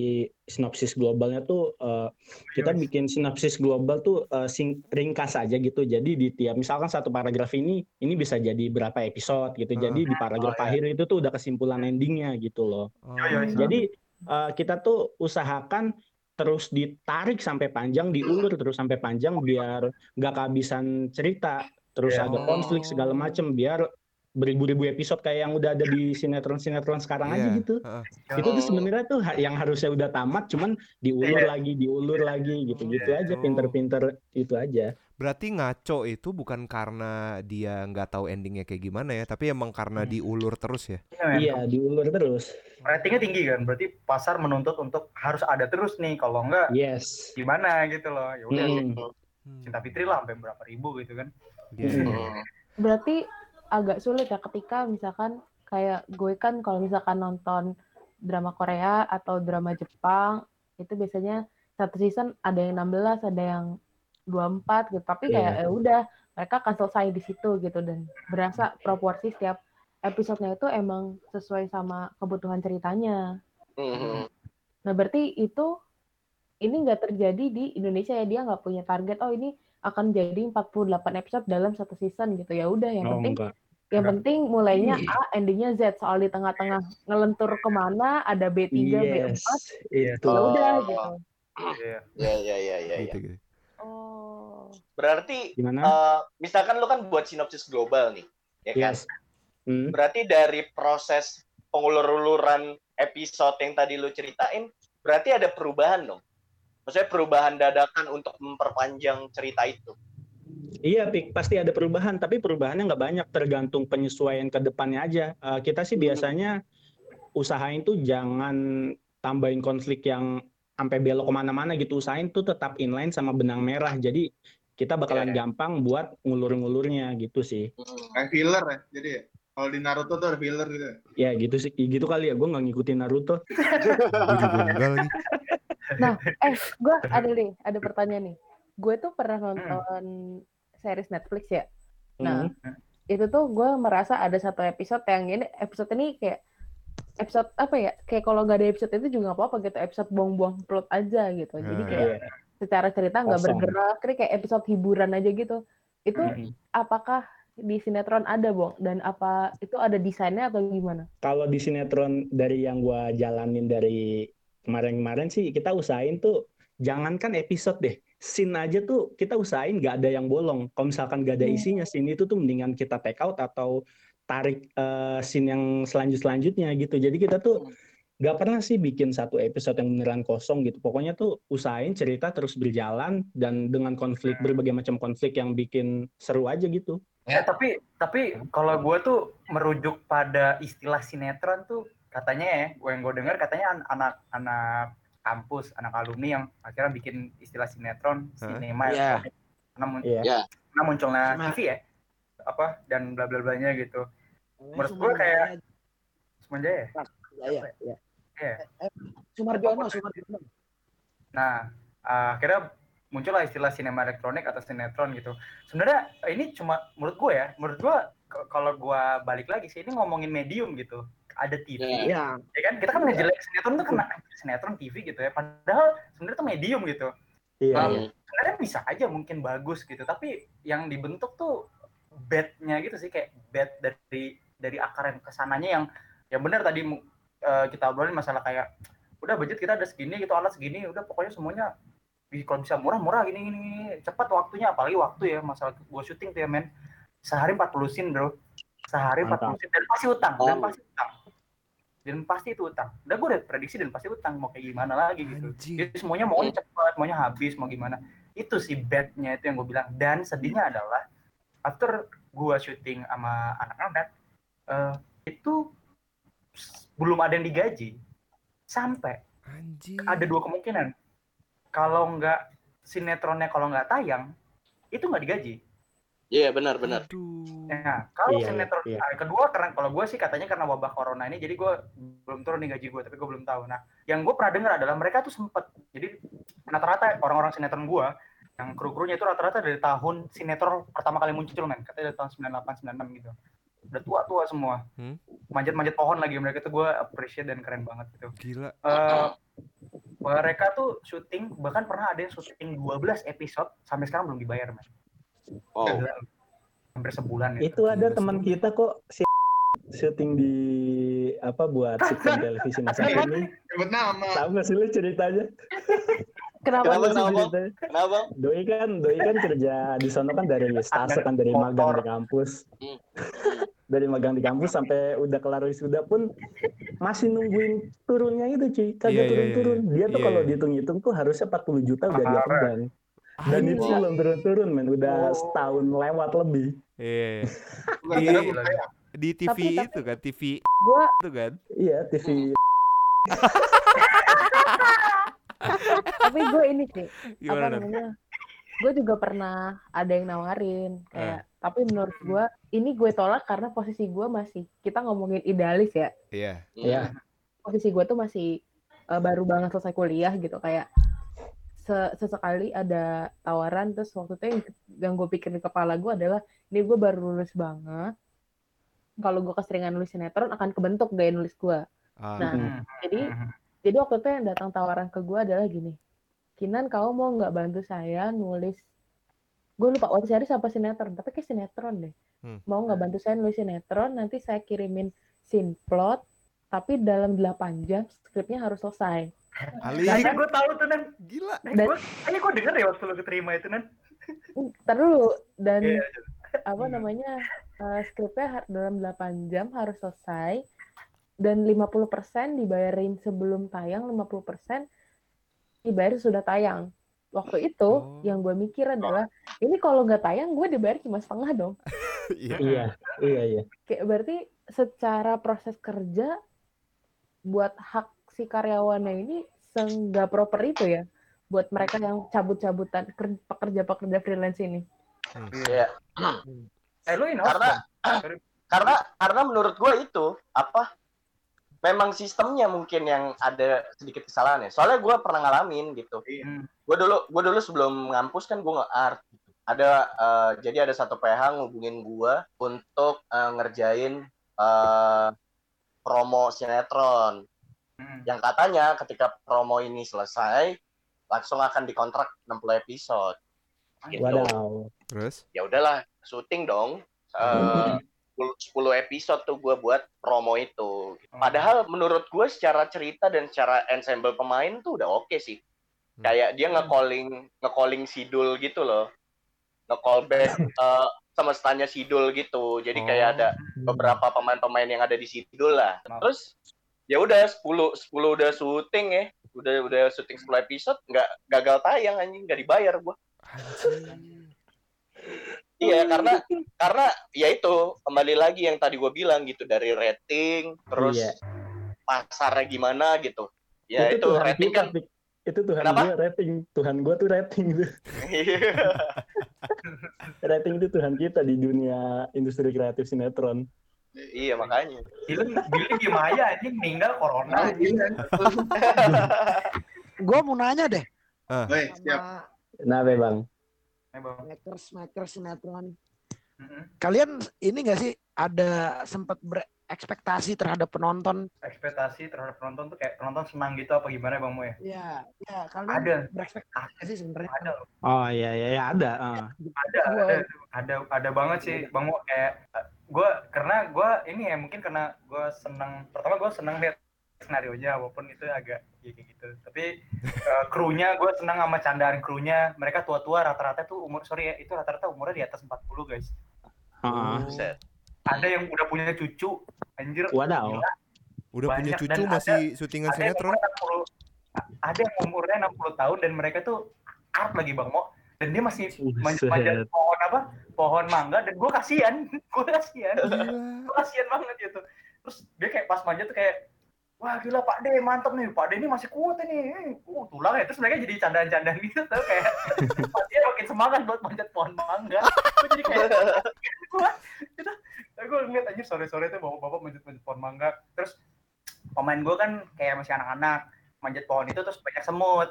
sinopsis globalnya tuh eh, kita
Yes.
bikin sinopsis global tuh eh, sing- ringkas aja gitu. Jadi di tiap misalkan satu paragraf ini ini bisa jadi berapa episode gitu. Jadi di paragraf
Oh, iya.
akhir itu tuh udah kesimpulan endingnya gitu loh.
Oh.
Yo, yo.
Jadi eh, kita tuh usahakan terus ditarik sampai panjang, diulur terus sampai panjang biar nggak kehabisan cerita. Terus
Iya.
ada konflik segala macem biar beribu-ribu episode kayak yang udah ada di sinetron-sinetron sekarang aja
Iya.
gitu.
Heeh.
Itu tuh sebenarnya tuh yang harusnya udah tamat cuman diulur
Iya.
lagi, diulur lagi gitu-gitu
Iya.
aja pinter-pinter itu aja.
Berarti ngaco itu bukan karena dia nggak tahu endingnya kayak gimana ya, tapi emang karena
Hmm.
diulur terus ya.
Iya.
Iya, diulur terus.
Ratingnya tinggi kan, berarti pasar menuntut untuk harus ada terus nih. Kalau enggak,
Yes.
gimana gitu loh. Ya udah,
Mm.
Hmm.
Cinta Fitri lah sampai berapa ribu gitu kan.
Iya,
Mm.
iya.
Berarti agak sulit ya ketika misalkan kayak gue kan kalau misalkan nonton drama Korea atau drama Jepang itu biasanya satu season ada yang 16, ada yang 24 gitu. Tapi kayak ya udah mereka akan selesai di situ gitu dan berasa proporsi setiap episodenya itu emang sesuai sama kebutuhan ceritanya.
Mhm.
Nah, berarti itu ini nggak terjadi di Indonesia ya dia nggak punya target. Oh ini akan jadi 48 episode dalam satu season gitu ya udah yang
Oh,
penting
enggak.
yang
Enggak.
penting mulainya A endingnya Z soal di tengah-tengah ngelentur ke mana ada B3
Yes,
B4
itu.
ya udah gitu.
Iya.
Ya ya ya
Oh.
Berarti
Gimana?
eh, misalkan lu kan buat sinopsis global nih, ya kan?
Yes. Hmm.
Berarti dari proses pengulur-uluran episode yang tadi lu ceritain, berarti ada perubahan dong. Maksudnya perubahan dadakan untuk memperpanjang cerita itu.
Iya, Pik, pasti ada perubahan, tapi perubahannya nggak banyak, tergantung penyesuaian ke depannya aja. Eh, kita sih biasanya usahain tuh jangan tambahin konflik yang sampai belok ke mana-mana gitu. Usahain tuh tetap inline sama benang merah. Jadi kita bakalan
Iya.
gampang buat ngulur-ngulurnya gitu sih.
Kayak filler ya. Jadi ya, kalau di Naruto tuh ada filler gitu. ya.
Ya gitu sih, gitu kali ya. Gue nggak ngikutin Naruto.
Nah, eh gue ada nih, ada pertanyaan nih. Gue tuh pernah nonton series Netflix ya. Nah,
Hmm.
itu tuh gue merasa ada satu episode yang ini episode ini kayak episode apa ya kayak kalau nggak ada episode itu juga nggak apa-apa gitu episode buang-buang plot aja gitu jadi
Hmm.
kayak
Iya.
secara cerita nggak
Kosong.
bergerak ini kayak episode hiburan aja gitu itu
Hmm.
apakah di sinetron ada bong dan apa itu ada desainnya atau gimana
Kalau di sinetron dari yang gua jalanin dari kemarin-kemarin sih kita usahain tuh jangankan episode deh, scene aja tuh kita usahain nggak ada yang bolong. Kalau misalkan nggak ada
Hmm.
isinya scene itu tuh mendingan kita take out atau tarik eh, scene yang selanjut selanjutnya gitu. Jadi kita tuh nggak pernah sih bikin satu episode yang beneran kosong gitu. Pokoknya tuh usahain cerita terus berjalan dan dengan konflik berbagai macam konflik yang bikin seru aja gitu.
Eh, tapi tapi kalau gue tuh merujuk pada istilah sinetron tuh katanya ya, gue yang gue dengar katanya an- anak-anak kampus, anak alumni yang akhirnya bikin istilah sinetron,
Hah?
sinema,
Iya.
karena, mun-
Iya.
Ya.
karena munculnya. TV ya, apa dan bla bla blanya gitu. Menurut gua kayak-. Semuanya ya.
Ya, ya. Eh, Sumarjono, Sumarjono.
Nah, uh, akhirnya muncullah istilah sinema elektronik atau sinetron gitu. Sebenarnya ini cuma menurut gue ya, menurut gue kalau gue balik lagi sih ini ngomongin medium gitu. Ada TV,
Iya.
Ya,
kan? Kita kan ngejelek sinetron tuh kena sinetron TV gitu ya. Padahal sebenarnya tuh medium gitu.
Iya.
Nah,
Hmm.
sebenarnya bisa aja mungkin bagus gitu, tapi yang dibentuk tuh bed-nya gitu sih kayak bed dari dari akar yang ke sananya yang yang benar tadi eh, kita obrolin masalah kayak udah budget kita ada segini gitu alat segini udah pokoknya semuanya kalau bisa murah-murah gini, gini gini cepat waktunya apalagi waktu ya masalah gua syuting tuh ya men. Sehari 40 scene bro. Sehari 40
Mantap.
scene dan pasti utang dan
Oh.
pasti utang. Dan pasti itu utang. Udah gue udah prediksi dan pasti utang mau kayak gimana lagi gitu.
Anjing.
jadi semuanya maunya cepat maunya habis mau gimana. Itu sih bednya itu yang gue bilang. Dan sedihnya adalah after gue syuting sama anak-anak eh, itu belum ada yang digaji sampai
Anjing.
ada dua kemungkinan kalau nggak sinetronnya kalau nggak tayang itu nggak digaji
Iya benar benar.
Aduh.
Nah, kalau
Iya,
sinetron
iya.
nah, kedua karena kalau gue sih katanya karena wabah corona ini, jadi gue belum turun nih gaji gue, tapi gue belum tahu. Nah, yang gue pernah dengar adalah mereka tuh sempet, jadi rata-rata orang-orang sinetron gue, yang kru-krunya itu rata-rata dari tahun sinetron pertama kali muncul men, katanya dari tahun 98 96 gitu. udah tua-tua semua
Hmm.
manjat-manjat pohon lagi mereka tuh gue appreciate dan keren banget gitu
Gila.
Eh, mereka tuh syuting bahkan pernah ada yang syuting 12 episode sampai sekarang belum dibayar mas
Oh.
Gila. hampir sebulan gitu.
Itu ada teman kita kok si syuting di apa buat sitcom televisi masa kini.
Sebut nama.
Tahu nggak sih lu ceritanya?
Kenapa?
Kenapa,
sih
kenapa?
ceritanya?
Kenapa?
Doi kan, Doi kan kerja di sana kan dari stase kan dari
Motor.
magang di kampus.
Hmm.
Dari magang di kampus sampai udah kelar wisuda pun masih nungguin turunnya itu cuy,
Iya,
kagak
iya,
turun-turun. Dia tuh
Iya,
kalau
iya.
dihitung-hitung tuh harusnya 40 juta udah dia pegang. Dan itu belum turun-turun men, udah
Oh.
setahun lewat lebih.
Iya. Iya.
karena
Gila.
Di TV
Tapi- tapi-
itu kan, TV
Gue
itu kan.
Iya, TV
tapi gue ini sih apa
Gimana?
Namanya gue juga pernah ada yang nawarin kayak tapi menurut gue ini gue tolak karena posisi gue masih kita ngomongin idealis ya
Iya.
Iya.
posisi gue tuh masih eh, baru banget selesai kuliah gitu kayak se- sesekali ada tawaran terus waktu itu yang, yang gue pikir di kepala gue adalah ini gue baru lulus banget kalau gue keseringan nulis sinetron akan kebentuk gaya nulis gue
Ah,
Nah,
Hmm.
jadi jadi waktu itu yang datang tawaran ke gue adalah gini Kinan kamu mau nggak bantu saya nulis gue lupa web series apa sinetron tapi kayak sinetron deh
Hmm.
mau nggak bantu saya nulis sinetron nanti saya kirimin scene plot tapi dalam 8 jam skripnya harus selesai
Ali,
Kayaknya gue tahu tuh nan.
gila.
Dan-
gua- Kayaknya gue denger ya waktu lu keterima itu nan.
Ntar dulu dan
Iya,
apa namanya eh, skripnya dalam 8 jam harus selesai dan 50% dibayarin sebelum tayang 50% dibayar sudah tayang waktu itu
Oh.
yang gue mikir adalah ini kalau nggak tayang gue dibayar cuma setengah dong
Iya.
Iya, iya, iya.
kayak berarti secara proses kerja buat hak si karyawannya ini nggak proper itu ya buat mereka yang cabut-cabutan ker- pekerja-pekerja freelance ini
Iya.
Eh lu
Karena karena karena menurut gue itu apa memang sistemnya mungkin yang ada sedikit kesalahan ya soalnya gue pernah ngalamin gitu
Hmm.
gue dulu gue dulu sebelum ngampus kan gue nge-art gitu. ada eh, jadi ada satu PH ngubungin gue untuk eh, ngerjain eh, promo sinetron
Hmm.
yang katanya ketika promo ini selesai langsung akan dikontrak 60 episode gitu
Wadaw.
Terus?
ya udahlah syuting dong Eh, 10 episode tuh gue buat promo itu. Padahal menurut gue secara cerita dan secara ensemble pemain tuh udah oke sih.
Hmm.
kayak dia nge-calling nge-calling Sidul gitu loh. Nge-call back eh, semestanya Sidul gitu. Jadi kayak
Oh.
ada beberapa pemain-pemain yang ada di Sidul lah. Terus ya udah 10 10 udah syuting ya. Udah udah syuting 10 episode nggak gagal tayang anjing nggak dibayar
Anjing.
Iya karena karena ya itu kembali lagi yang tadi gue bilang gitu dari rating terus
Iya.
pasarnya gimana gitu. Ya itu,
Tuhan
rating kan.
Itu Tuhan
Kenapa?
gue rating. Tuhan gue tuh rating tuh. Rating itu Tuhan kita di dunia industri kreatif sinetron.
iya makanya.
Billy, Billy gimana aja anjing meninggal corona anjing.
Gue mau nanya deh
siap.
sama
Nah, Bang.
Eh, Bang.
makers makers sinetron.
Mm-mm.
Kalian ini gak sih ada sempat berekspektasi terhadap penonton?
Ekspektasi terhadap penonton tuh kayak penonton senang gitu apa gimana Bang Mo ya?
Ya, ya kalian
Ada.
berekspektasi sih sebenarnya.
Ada loh.
Oh iya iya iya ada. ah.
ada ada ada ada banget sih bang Mo kayak gue karena gue ini ya mungkin karena gue seneng pertama gue seneng lihat skenario nya walaupun itu agak ya kayak gitu. Tapi eh, krunya gue senang sama candaan krunya. Mereka tua-tua rata-rata tuh umur sorry ya itu rata-rata umurnya di atas 40 guys.
Buset.
ada yang udah punya cucu anjir.
Wadaw.
gila.
Udah punya cucu
dan
masih syutingan
ada yang
sinetron?
umurnya 60 ada yang umurnya 60 tahun dan mereka tuh art lagi bang Mo. Dan dia masih manjat pohon apa? Pohon mangga dan gue kasihan. Gue kasihan. Gua kasihan banget gitu. Terus dia kayak pas manjat tuh kayak wah gila Pak De mantep nih. Pak De ini masih kuat ini. Uh tulang ya. Terus mereka jadi candaan-candaan gitu tuh kayak Pak dia makin semangat buat manjat pohon mangga. Gue jadi kayak gitu. Gue ngeliat aja sore-sore tuh bapak-bapak manjat-manjat pohon mangga. Terus pemain gue kan kayak masih anak-anak manjat pohon itu terus banyak semut.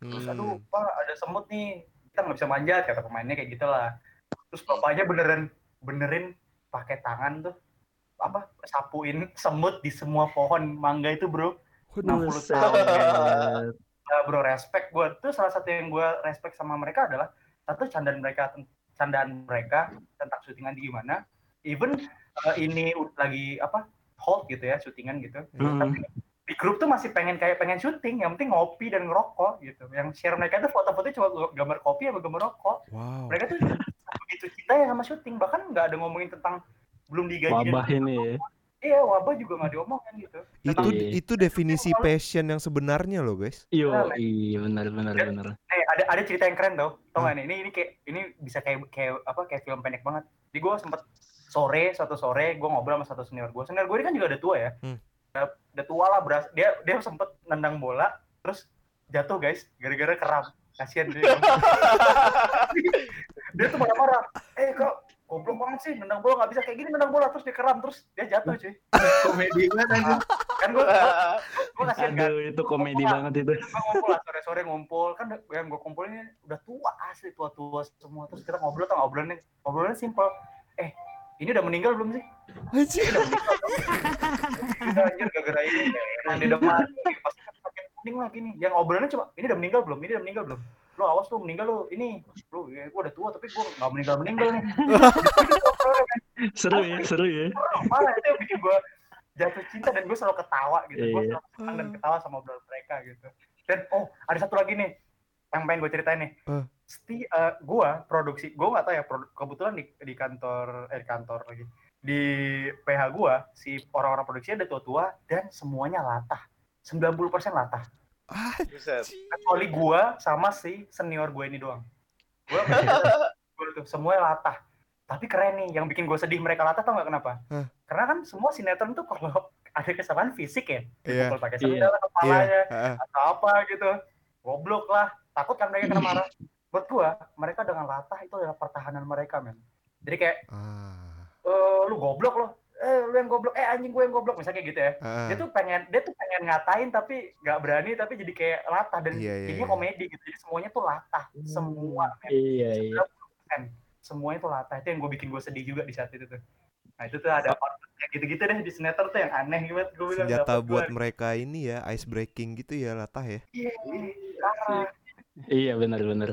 Terus aduh
Hmm.
pak ada semut nih. Kita nggak bisa manjat kata pemainnya kayak gitulah. Terus bapaknya beneran benerin pakai tangan tuh apa sapuin semut di semua pohon mangga itu bro
Waduh.
60 tahun. Nah, bro respect gue tuh salah satu yang gue respect sama mereka adalah satu candaan mereka candaan mereka tentang syutingan di gimana even uh, ini lagi apa hold gitu ya syutingan gitu
Hmm.
tapi di grup tuh masih pengen kayak pengen syuting yang penting ngopi dan ngerokok gitu yang share mereka tuh foto-fotonya cuma gambar kopi sama gambar rokok
Wow.
mereka tuh begitu cinta ya sama syuting bahkan nggak ada ngomongin tentang belum digaji
Wabah ini ya.
iya wabah juga nggak diomongin gitu
Itu
Iya.
itu definisi passion yang sebenarnya loh, guys.
Yo,
Nah,
iya benar benar benar.
Eh, ada ada cerita yang keren tau, tau
Hmm.
Ini ini kayak ini bisa kayak kayak apa kayak film pendek banget. Jadi gue sempet sore suatu sore gue ngobrol sama satu senior gue. Senior gue ini kan juga udah tua ya.
Hmm.
Udah, udah tua lah beras. Dia dia sempet nendang bola terus jatuh guys gara-gara keram. Kasihan dia. dia tuh marah-marah. Eh kok goblok banget sih nendang bola nggak bisa kayak gini nendang bola terus dia keram terus dia jatuh cuy.
komedi banget anjing.
Kan gue gue kasihan kan.
Aduh, itu komedi banget itu.
Kita ngumpul lah sore-sore ngumpul kan yang gue kumpulin udah tua asli tua-tua semua terus kita ngobrol tau ngobrolnya ngobrolnya simpel eh ini udah meninggal belum sih?
Anjir.
Udah meninggal? Kita anjir gara-gara ini emang dia udah mati pasti kan pakai kuning lagi nih yang ngobrolnya cuma ini udah meninggal belum? Ini udah meninggal belum? Lo awas lu meninggal lu ini lu ya, gue udah tua tapi gue nggak meninggal meninggal nih.
Seru ya, seru ya.
Malah itu yang bikin gue jatuh cinta dan gue selalu ketawa gitu. Gue
Iya.
selalu senang dan ketawa sama obrolan mereka gitu. Dan oh ada satu lagi nih yang pengen gue ceritain nih.
Eh.
Sti, eh, gue produksi, gue nggak tahu ya produ- kebetulan di, di kantor eh di kantor lagi di PH gue si orang-orang produksi ada tua-tua dan semuanya latah. 90% latah.
Ah,
Buset.
Kecuali gue sama si senior gue ini doang. Gue gue tuh semuanya latah. Tapi keren nih, yang bikin gue sedih mereka latah tau gak kenapa?
Hah?
Karena kan semua sinetron tuh kalau ada kesalahan fisik ya,
Iya.
dipukul pakai
Iya.
sendal ke kepalanya
Heeh.
atau apa gitu, goblok lah, takut kan mereka kena marah. Buat gue, mereka dengan latah itu adalah pertahanan mereka men. Jadi kayak,
Ah.
eh lu goblok lo, eh lu yang goblok, eh anjing gue yang goblok, misalnya kayak gitu ya.
Ah.
Dia tuh pengen, dia tuh pengen ngatain tapi nggak berani, tapi jadi kayak latah dan
Iya, iya,
jadinya
iya.
komedi gitu. Jadi semuanya tuh latah, semua men
Iya, iya.
semuanya tuh latah itu yang gue bikin gue sedih juga di saat itu tuh nah itu tuh ada part kayak gitu-gitu deh di sinetron tuh yang aneh gitu gue bilang
Senjata buat
gua.
mereka ini ya, ice breaking gitu ya, latah ya.
iya parah.
Iya, benar benar.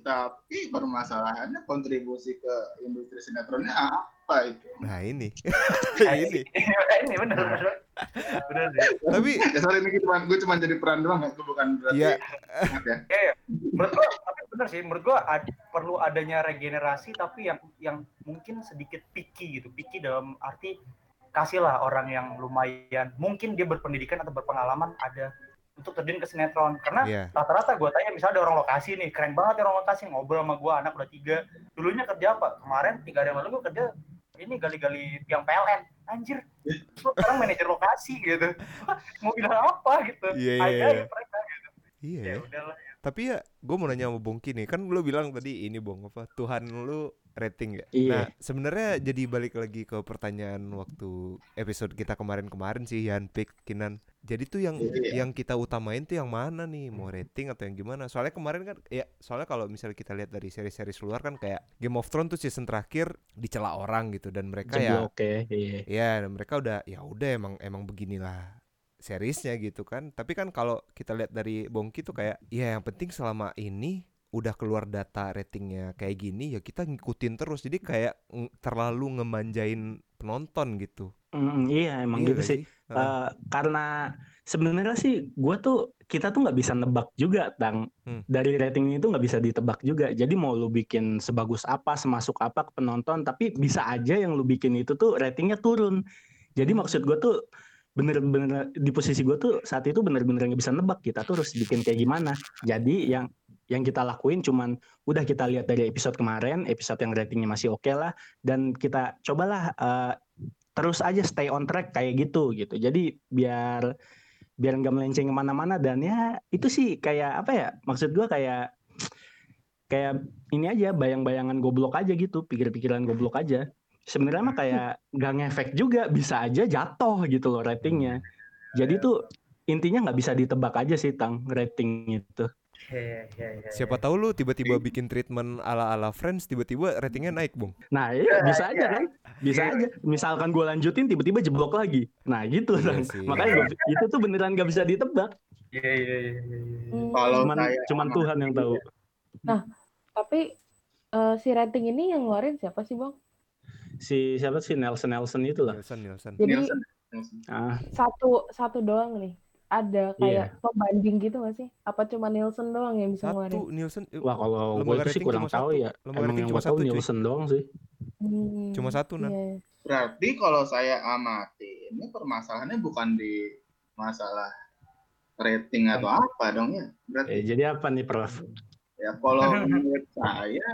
Tapi permasalahannya kontribusi ke industri sinetronnya apa itu?
Nah, ini.
Nah,
ini.
ini bener bener bener deh
Tapi
Ya sorry ini cuma gue cuma jadi peran doang ya, itu bukan berarti
Iya.
Ya.
Iya, menurut gua tapi bener sih menurut gua ad- perlu adanya regenerasi tapi yang yang mungkin sedikit picky gitu picky dalam arti kasihlah orang yang lumayan mungkin dia berpendidikan atau berpengalaman ada untuk terjun ke sinetron. Karena
Iya.
rata-rata gue tanya misalnya ada orang lokasi nih keren banget ya orang lokasi ngobrol sama gue anak udah tiga. Dulunya kerja apa? Kemarin tiga hari yang lalu gue kerja ini gali-gali tiang PLN anjir lu sekarang manajer lokasi gitu. Mau bilang apa gitu.
Iya, iya,
Ajaib
iya.
mereka gitu.
Iya
ya
ya.
udahlah
Tapi ya, gue mau nanya sama Bongki nih, kan lu bilang tadi ini Bong apa Tuhan lu rating ya.
Iya.
Nah, sebenarnya jadi balik lagi ke pertanyaan waktu episode kita kemarin-kemarin sih Yan Pik Kinan. Jadi tuh yang
Iya.
yang kita utamain tuh yang mana nih? Mau rating atau yang gimana? Soalnya kemarin kan ya, soalnya kalau misalnya kita lihat dari seri-seri luar kan kayak Game of Thrones tuh season terakhir dicela orang gitu dan mereka ya
oke, iya.
Ya, dan mereka udah ya udah emang emang beginilah seriesnya gitu kan. Tapi kan kalau kita lihat dari Bongki tuh kayak ya yang penting selama ini udah keluar data ratingnya kayak gini ya kita ngikutin terus. Jadi kayak terlalu ngemanjain penonton gitu.
Mm, iya, emang
Iya
gitu
gak
sih.
Heeh.
Eh, karena sebenarnya sih gue tuh kita tuh nggak bisa nebak juga tang
Hmm.
dari rating itu nggak bisa ditebak juga jadi mau lu bikin sebagus apa semasuk apa ke penonton tapi bisa aja yang lu bikin itu tuh ratingnya turun jadi maksud gue tuh bener-bener di posisi gue tuh saat itu bener-bener nggak bisa nebak kita tuh harus bikin kayak gimana jadi yang yang kita lakuin cuman udah kita lihat dari episode kemarin episode yang ratingnya masih oke lah dan kita cobalah eh, terus aja stay on track kayak gitu gitu. Jadi biar biar nggak melenceng ke mana-mana dan ya itu sih kayak apa ya maksud gua kayak kayak ini aja bayang-bayangan goblok aja gitu pikir-pikiran goblok aja. Sebenarnya mah kayak nggak ngefek juga bisa aja jatuh gitu loh ratingnya. Jadi tuh intinya nggak bisa ditebak aja sih tang rating itu
Iya, iya, iya,
Siapa
iya.
tahu lu tiba-tiba bikin treatment ala-ala Friends tiba-tiba ratingnya naik, Bung.
Nah, iya bisa aja kan? Bisa aja. Misalkan gue lanjutin tiba-tiba jeblok lagi. Nah, gitu
sih.
Makanya gua- itu tuh beneran gak bisa ditebak.
Iya, iya, iya.
Hmm,
Kalau
Cuman
saya
cuman
amati
Tuhan yang tahu.
tapi eh, si rating ini yang ngeluarin siapa sih bang?
Si siapa sih Nelson Nelson itu lah.
Nielsen, Nielsen.
Jadi.
Ah,
satu satu doang nih. Ada kayak pembanding gitu gak sih? Apa cuma Nielsen doang yang bisa ngeluarin?
Satu Nielsen eh,
wah kalau gue
Lembaga
itu sih kurang tahu ya.
Lembaga
Emang
rating
yang
cuma
gue tahu
cuy.
Nielsen doang sih.
Hmm,
Cuma satu, nah.
iya.
Berarti kalau saya amati ini permasalahannya bukan di masalah rating atau apa dong ya. Berarti
Eh, jadi apa nih Prof?
ya kalau menurut saya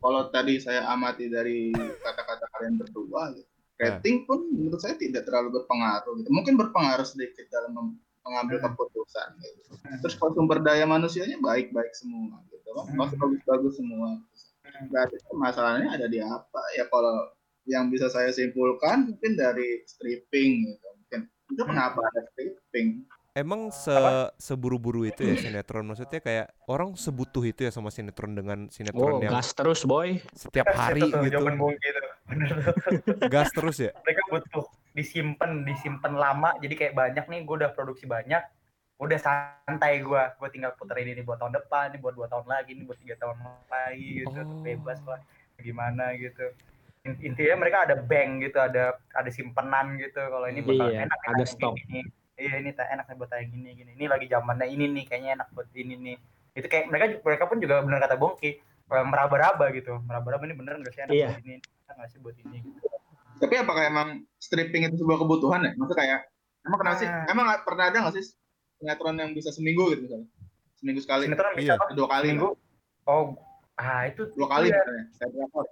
kalau tadi saya amati dari kata-kata kalian berdua gitu, rating pun menurut saya tidak terlalu berpengaruh gitu. Mungkin berpengaruh sedikit dalam mem- mengambil keputusan gitu. Terus kalau sumber daya manusianya baik-baik semua gitu kan. Maksud bagus-bagus semua. Berarti masalahnya ada di apa? Ya kalau yang bisa saya simpulkan mungkin dari stripping gitu. Mungkin itu kenapa ada stripping?
Emang se seburu-buru itu ya sinetron maksudnya kayak orang sebutuh itu ya sama sinetron dengan sinetron
Oh,
yang
gas terus boy.
setiap hari gitu.
jawaban gitu. Bener tuh.
Gas terus ya.
Mereka butuh disimpan, disimpan lama. Jadi kayak banyak nih, gue udah produksi banyak. Udah santai gue, gue tinggal puterin ini buat tahun depan, ini buat dua tahun lagi, ini buat tiga tahun lagi gitu.
Oh.
Bebas lah, gimana gitu. In- Intinya mereka ada bank gitu, ada ada simpenan gitu. Kalau ini bakal
Iya,
enak
ada stok.
Iya ini tak enak nih buat tayang gini gini. Ini lagi zamannya ini nih, kayaknya enak buat ini nih. Itu kayak mereka mereka pun juga benar kata Bongki, eh, meraba-raba gitu. Meraba-raba ini bener nggak sih enak
Iya.
buat ini, nggak sih buat ini gitu.
Tapi apakah emang stripping itu sebuah kebutuhan ya? Maksudnya kayak emang kenapa sih?
Ah.
Emang pernah ada nggak sih sinetron yang bisa seminggu gitu misalnya? Seminggu sekali,
Sinetron bisa
Iya.
apa?
dua kali,
Seminggu. Oh, ah itu
dua kali
Iya.
misalnya. Drakor.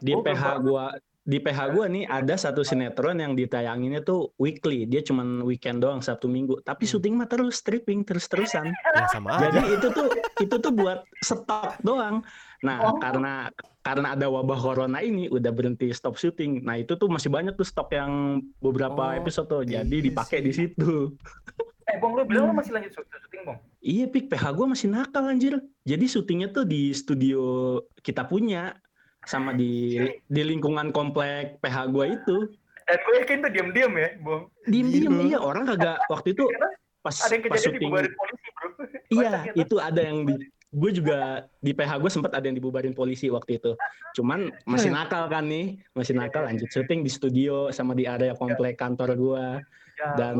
Di
belum
PH gua di PH gua nih ada satu sinetron yang ditayanginnya tuh weekly. Dia cuman weekend doang Sabtu Minggu. Tapi
Hmm.
syuting mah terus stripping terus-terusan.
Ya sama aja.
Jadi itu tuh itu tuh buat stok doang. Nah,
Oh.
karena karena ada wabah corona ini udah berhenti stop syuting. Nah, itu tuh masih banyak tuh stok yang beberapa
Oh,
episode tuh. Jadi
iya
dipakai
sih.
di situ.
Eh, Bong, lu bilang lu masih lanjut syut- syuting, Bong?
Iya, Pik, PH gua masih nakal anjir. Jadi syutingnya tuh di studio kita punya sama di di lingkungan komplek PH gua itu.
Dan gue yakin tuh diam-diam ya, Bong.
Diem-diem
Iya.
iya orang kagak waktu itu pas
Ada yang
pas syuting
polisi, bro.
Iya,
Kocak gitu.
itu ada yang di, gue juga di PH gue sempat ada yang dibubarin polisi waktu itu. Cuman masih nakal kan nih, masih nakal lanjut syuting di studio sama di area komplek kantor gue
Ya,
dan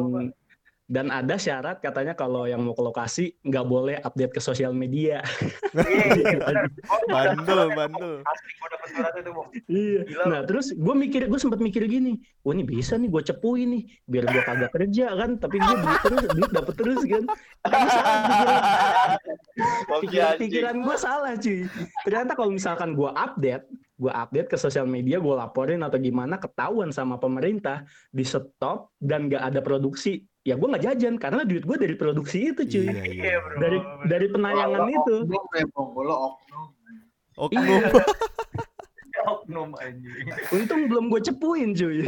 dan ada syarat katanya kalau yang mau ke lokasi nggak boleh update ke sosial media.
Iya, iya, udah
Bandel, bandel.
Asli, gue dapet surat itu, Bong.
Iya.
Gila,
Nah terus gue mikir, gue sempat mikir gini, wah ini bisa nih gue cepuin nih, biar gue kagak kerja kan, tapi gue duit terus, duit dapet terus kan. Tapi salah pikiran, pikiran, pikiran gue salah cuy. Ternyata kalau misalkan gue update, gue update ke sosial media, gue laporin atau gimana, ketahuan sama pemerintah, di stop dan gak ada produksi, ya gue nggak jajan karena duit gue dari produksi itu cuy.
Iya, iya.
Iya, bro.
Dari dari penayangan
Lo
itu.
oknum ya. Lo oknum.
Oknum.
Oknum anjing.
Untung belum gue cepuin cuy.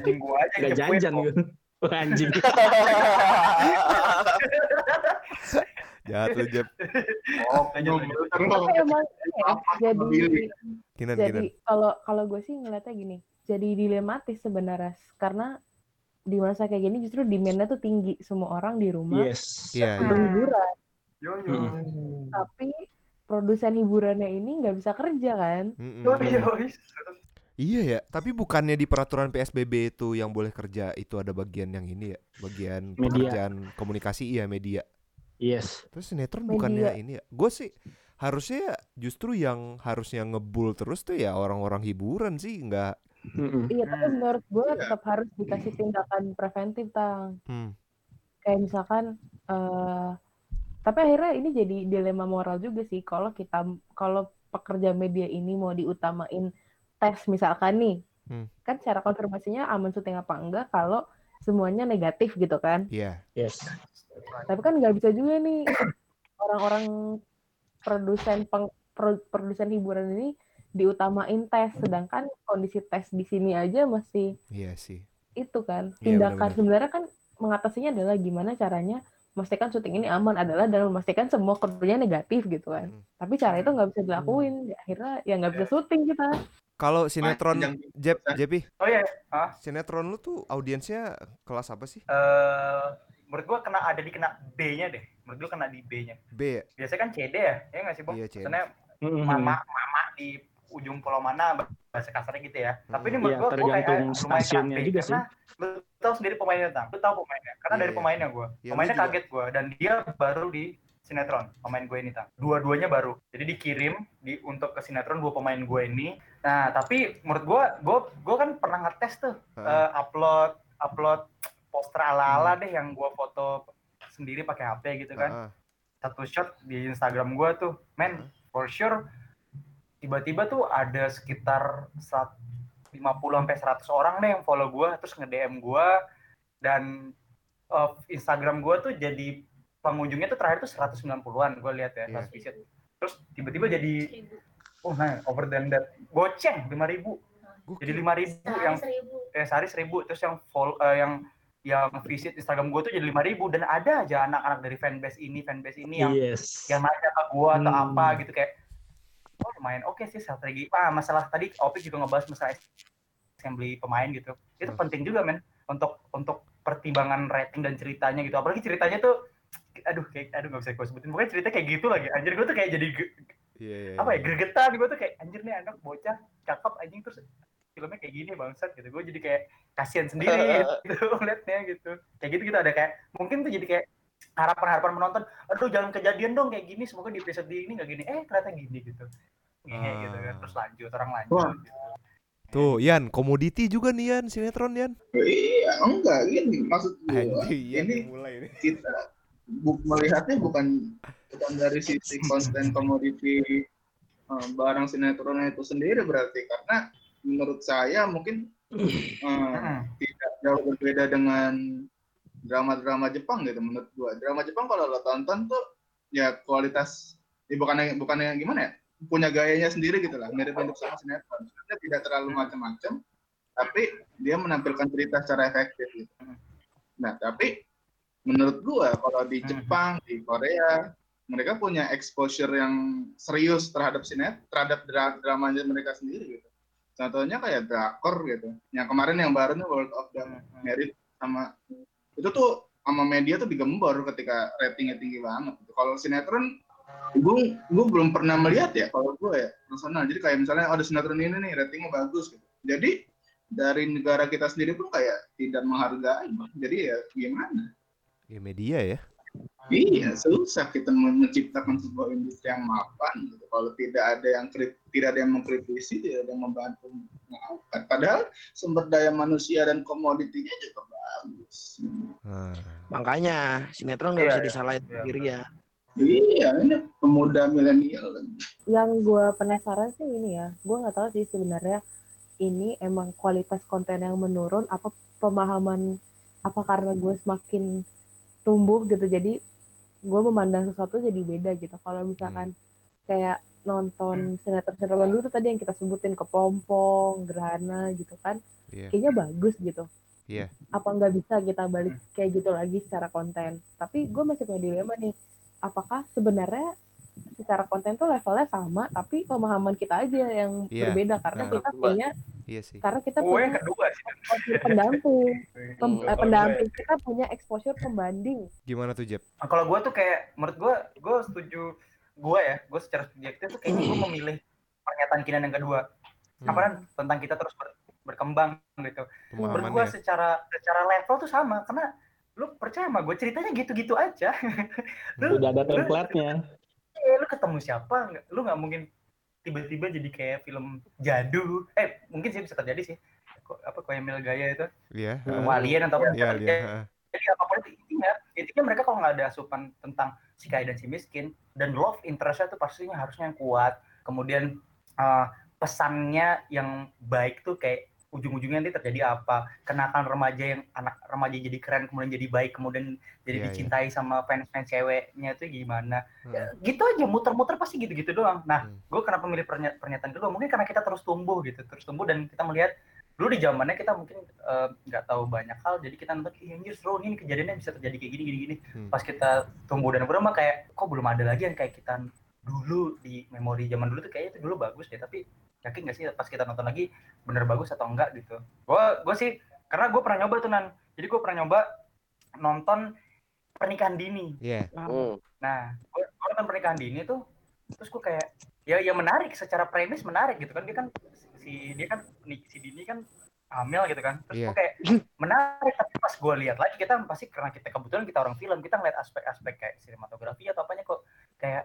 Anjing gua aja
Gak jajan gue. Anjing.
Jahat lu, Jeb.
Emang ini ya, jadi.
Kinan,
jadi kalau kalau gue sih ngeliatnya gini, jadi dilematis sebenarnya karena di masa kayak gini justru demandnya tuh tinggi semua orang di rumah
Yes.
Untuk
iya.
hiburan,
Yo, yo.
tapi produsen hiburannya ini nggak bisa kerja kan?
Mm-mm.
Yo, yo.
Iya ya, tapi bukannya di peraturan PSBB itu yang boleh kerja itu ada bagian yang ini ya, bagian
Media.
pekerjaan komunikasi iya media.
Yes.
Terus sinetron
Media.
bukannya ini ya? Gue sih harusnya justru yang harusnya ngebul terus tuh ya orang-orang hiburan sih, nggak.
Mm-mm.
Iya, tapi
Hmm.
menurut gue
Iya.
tetap harus dikasih tindakan preventif tang.
Hmm.
Kayak misalkan, eh tapi akhirnya ini jadi dilema moral juga sih kalau kita kalau pekerja media ini mau diutamain tes misalkan nih,
Hmm.
kan secara konfirmasinya aman syuting apa enggak kalau semuanya negatif gitu kan?
Iya.
Yes.
Tapi kan nggak bisa juga nih orang-orang produsen peng, pro- produsen hiburan ini diutamain tes, sedangkan kondisi tes di sini aja masih
Iya sih.
itu kan
Iya,
tindakan
benar-benar.
sebenarnya kan mengatasinya adalah gimana caranya memastikan syuting ini aman adalah dan memastikan semua krunya negatif gitu kan.
Hmm.
Tapi cara itu nggak bisa dilakuin. Ya, akhirnya ya nggak bisa syuting kita.
Kalau sinetron. Jep, Jepi,
Oh iya,
sinetron lu tuh audiensnya kelas apa sih?
eh menurut gua kena ada di kena B-nya deh. Menurut gua kena di B-nya.
B ya?
Biasanya kan CD ya, ya nggak sih, Bang?
Iya, CD.
Mhm.
mama mama di ujung pulau mana bahasa kasarnya gitu ya. Tapi ini menurut
Iya,
gua, gua kayak
tergantung
lumayan
stasiunnya
kena B,
juga sih.
karena lu tahu sendiri pemainnya tang, lu tahu pemainnya. Karena
Iya,
dari
iya.
pemainnya gua,
Iya, lu
pemainnya
juga.
kaget gua dan dia baru di sinetron pemain gue ini tang dua-duanya baru jadi dikirim di untuk ke sinetron dua pemain gue ini nah tapi menurut gue gue gue kan pernah ngetes tuh eh, upload upload poster ala-ala
Hmm.
deh yang gue foto sendiri pakai HP gitu kan.
Heeh.
satu shot di Instagram gue tuh men for sure. Tiba-tiba tuh ada sekitar 150 sampai 100 orang deh yang follow gue terus nge-DM gue dan uh, Instagram gue tuh jadi pengunjungnya tuh terakhir tuh 190-an gue lihat ya pas visit. Terus tiba-tiba jadi oh nah over than that goceng 5000 jadi 5000 yang eh sehari 1000 terus yang follow eh, yang yang visit Instagram gue tuh jadi 5000 dan ada aja anak-anak dari fanbase ini fanbase ini yang
Yes.
yang nanya ke gua atau
Hmm.
apa gitu kayak oh lumayan oke sih strategi ah masalah tadi Opik juga ngebahas masalah assembly pemain gitu itu
Hmm.
penting juga men untuk untuk pertimbangan rating dan ceritanya gitu apalagi ceritanya tuh aduh kayak aduh nggak bisa gue sebutin pokoknya cerita kayak gitu lagi anjir gue tuh kayak jadi
Iya, iya,
apa ya
iya.
gregetan gue tuh kayak anjir nih anak bocah cakep anjing terus filmnya kayak gini bangsat gitu gue jadi kayak kasihan sendiri gitu ngeliatnya gitu kayak gitu gitu ada kayak mungkin tuh jadi kayak harapan-harapan menonton aduh jangan kejadian dong kayak gini semoga di episode ini nggak gini eh ternyata gini gitu gitu kan terus lanjut orang lanjut
Wah.
gitu.
Tuh, Yan, komoditi juga nih Yan, sinetron Yan.
Iya, enggak gini maksud gua.
Anjing, Yan
Ini
mulai nih.
kita bu- melihatnya bukan bukan dari sisi konten komoditi eh, barang sinetron itu sendiri berarti karena menurut saya mungkin
Mm-mm.
tidak jauh berbeda dengan drama-drama Jepang gitu menurut gua. Drama Jepang kalau lo tonton tuh ya kualitas ya bukannya bukannya gimana ya punya gayanya sendiri gitu lah mirip-mirip sama sinetron. Sebenarnya tidak terlalu macam-macam tapi dia menampilkan cerita secara efektif gitu. Nah, tapi menurut gua kalau di
Mhm.
Jepang, di Korea, mereka punya exposure yang serius terhadap sinet, terhadap dra dramanya mereka sendiri gitu. Contohnya kayak drakor gitu. Yang kemarin yang baru nih World of the
Mm-mm.
Merit sama itu tuh sama media tuh digembor ketika ratingnya tinggi banget. gitu. Kalau sinetron gue gue belum pernah melihat ya kalau gue ya personal. Jadi kayak misalnya oh, ada sinetron ini nih ratingnya bagus gitu. Jadi dari negara kita sendiri pun kayak tidak menghargai. Jadi ya gimana?
Ya media ya.
Iya, susah kita menciptakan sebuah industri yang mapan gitu. Kalau tidak ada yang krit- tidak ada yang mengkritisi, tidak ada yang membantu mengangkat. Padahal sumber daya manusia dan komoditinya juga bagus.
Nah,
Makanya sinetron nggak
Iya,
bisa
iya.
disalahin
Iya,
sendiri ya.
Iya, ini pemuda milenial.
Yang gue penasaran sih ini ya, gue nggak tahu sih sebenarnya ini emang kualitas konten yang menurun apa pemahaman apa karena gue semakin tumbuh gitu jadi gue memandang sesuatu jadi beda gitu kalau misalkan kayak nonton sinetron-sinetron dulu tuh tadi yang kita sebutin kepompong, gerhana gitu kan
Iya.
kayaknya bagus gitu
Iya.
apa nggak bisa kita balik kayak gitu lagi secara konten tapi gue masih punya dilema nih apakah sebenarnya secara konten tuh levelnya sama tapi pemahaman kita aja yang
Iya.
berbeda karena
Nah.
kita punya
Iya sih.
karena kita
yang
punya
kedua sih
pendamping Pem-
Hmm.
eh, pendamping kita punya exposure pembanding
Gimana tuh Jep?
Nah, kalau gue tuh kayak menurut gue gue setuju gue ya gue secara subjektif tuh kayaknya gue memilih pernyataan Kinan yang kedua
Hmm.
apa kan tentang kita terus ber- berkembang gitu menurut gue
Pemahamannya.
secara secara level tuh sama karena lu percaya sama gue ceritanya gitu-gitu aja lu,
Udah ada
lu,
template-nya.
eh, lu ketemu siapa nggak- lu nggak mungkin tiba-tiba jadi kayak film jadul eh mungkin sih bisa terjadi sih apa kayak Mel Gaya itu
Iya.
ketemu
ha.
alien atau apa
Iya,
bisa
iya. ha.
jadi apa pun itu intinya intinya mereka kalau nggak ada asupan tentang si kaya dan si miskin dan love interestnya tuh pastinya harusnya yang kuat kemudian eh, pesannya yang baik tuh kayak ujung-ujungnya nanti terjadi apa kenakan remaja yang anak remaja jadi keren kemudian jadi baik kemudian jadi
Iya, iya.
dicintai sama fans-fans ceweknya itu gimana
Hmm.
Ya, gitu aja muter-muter pasti gitu-gitu doang nah
Hmm.
gue kenapa milih pernya- pernyataan kedua mungkin karena kita terus tumbuh gitu terus tumbuh dan kita melihat dulu di zamannya kita mungkin eh, nggak tahu banyak hal jadi kita nonton "Ih, anjir seru nih kejadiannya bisa terjadi kayak gini gini gini
Hmm.
pas kita tumbuh dan berkembang kayak kok belum ada lagi yang kayak kita dulu di memori zaman dulu tuh kayaknya itu dulu bagus deh tapi yakin gak sih pas kita nonton lagi bener bagus atau enggak gitu gua gua sih karena gue pernah nyoba tuh nan jadi gue pernah nyoba nonton pernikahan dini
Iya.
Hmm.
Nah, gue nonton pernikahan dini tuh, terus gue kayak ya ya menarik secara premis menarik gitu kan dia kan si dia kan nih si Dini kan hamil gitu kan terus
Iya.
gue kayak menarik tapi pas gue lihat lagi kita pasti karena kita kebetulan kita orang film kita ngeliat aspek-aspek kayak sinematografi atau apanya kok kayak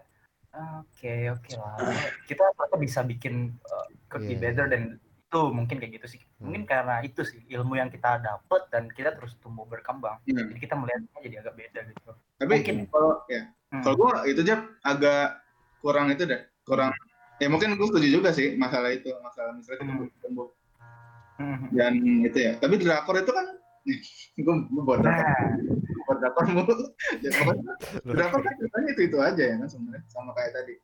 oke oke lah kita ternyata bisa bikin uh, could be
Iya.
better dan itu mungkin kayak gitu sih mungkin karena itu sih ilmu yang kita dapet dan kita terus tumbuh berkembang
Hmm.
jadi kita melihatnya jadi agak beda gitu
Tapi
Mungkin.
kalau ya,
Hmm.
kalau gue itu aja agak kurang itu deh, kurang. Ya mungkin gue setuju juga sih masalah itu, masalah misalnya kita
Hmm.
tumbuh
Hmm.
dan itu ya. Tapi drakor itu kan, gue buat drakor,
Nah,
buat drakor mulu. ya, drakor kan ceritanya itu itu aja ya kan sebenarnya, sama kayak tadi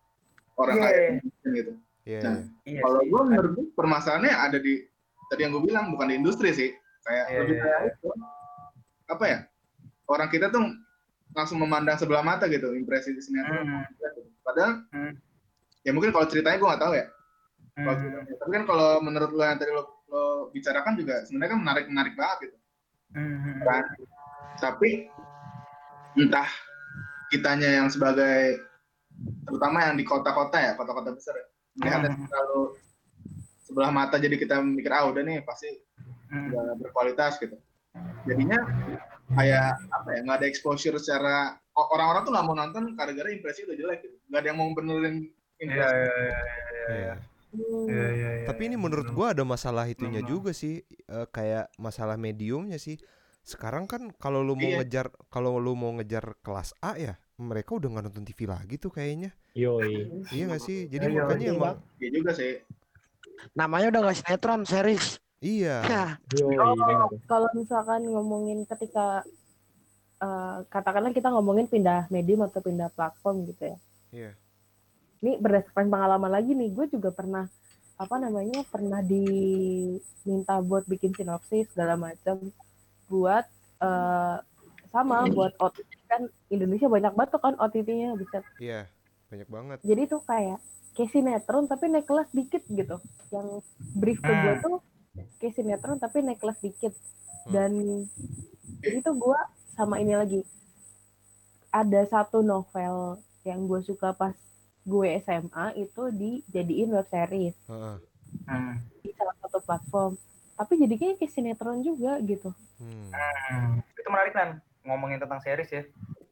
orang
Iya,
kaya
iya.
gitu.
Iya.
Nah,
iya.
iya
Kalau gue menurut gue permasalahannya ada di tadi yang gue bilang bukan di industri sih, kayak
Iya,
lebih
iya,
kayak itu apa ya orang kita tuh langsung memandang sebelah mata gitu impresi di sinetron.
Hmm.
Padahal
Hmm.
ya mungkin kalau ceritanya gue nggak tahu ya. Kalau
Hmm.
ceritanya. Tapi kan kalau menurut lo yang tadi lo, lo bicarakan juga sebenarnya kan menarik menarik banget gitu.
Hmm.
Kan? Tapi entah kitanya yang sebagai terutama yang di kota-kota ya kota-kota besar ya, melihatnya
Hmm.
terlalu sebelah mata jadi kita mikir ah udah nih pasti
Hmm.
nggak berkualitas gitu jadinya kayak apa ya nggak ada exposure secara orang-orang tuh nggak mau nonton gara-gara impresi udah jelek gitu nggak ada yang mau benerin
Iya,
impresi
iya, iya, iya,
Iya.
Hmm.
iya, iya, iya,
Tapi ini menurut gua ada masalah itunya juga sih, eh, kayak masalah mediumnya sih. Sekarang kan kalau lu mau
Iya.
ngejar kalau lu mau ngejar kelas A ya, mereka udah nggak nonton TV lagi tuh kayaknya.
Yoi.
Iya gak sih? Jadi
Iya,
makanya
betul,
emang
Iya juga sih
Namanya udah gak sinetron, series.
iya.
Ya,
Yoi,
Oh,
benar.
kalau misalkan ngomongin ketika eh, katakanlah kita ngomongin pindah medium atau pindah platform gitu ya.
Iya.
Ini berdasarkan pengalaman lagi nih, gue juga pernah apa namanya pernah diminta buat bikin sinopsis segala macam buat eh, sama buat OTT kan Indonesia banyak banget tuh kan OTT-nya bisa.
Iya. Banyak banget.
Jadi tuh kayak kayak sinetron tapi naik kelas dikit gitu. Yang brief ke gue
Hmm.
tuh kayak sinetron tapi naik kelas dikit.
Hmm.
Dan jadi tuh gue sama ini lagi ada satu novel yang gue suka pas gue SMA itu dijadiin web series
Heeh.
Hmm.
di salah satu platform. Tapi jadi kayak kayak sinetron juga gitu.
Hmm.
Hmm. Itu menarik kan ngomongin tentang series ya.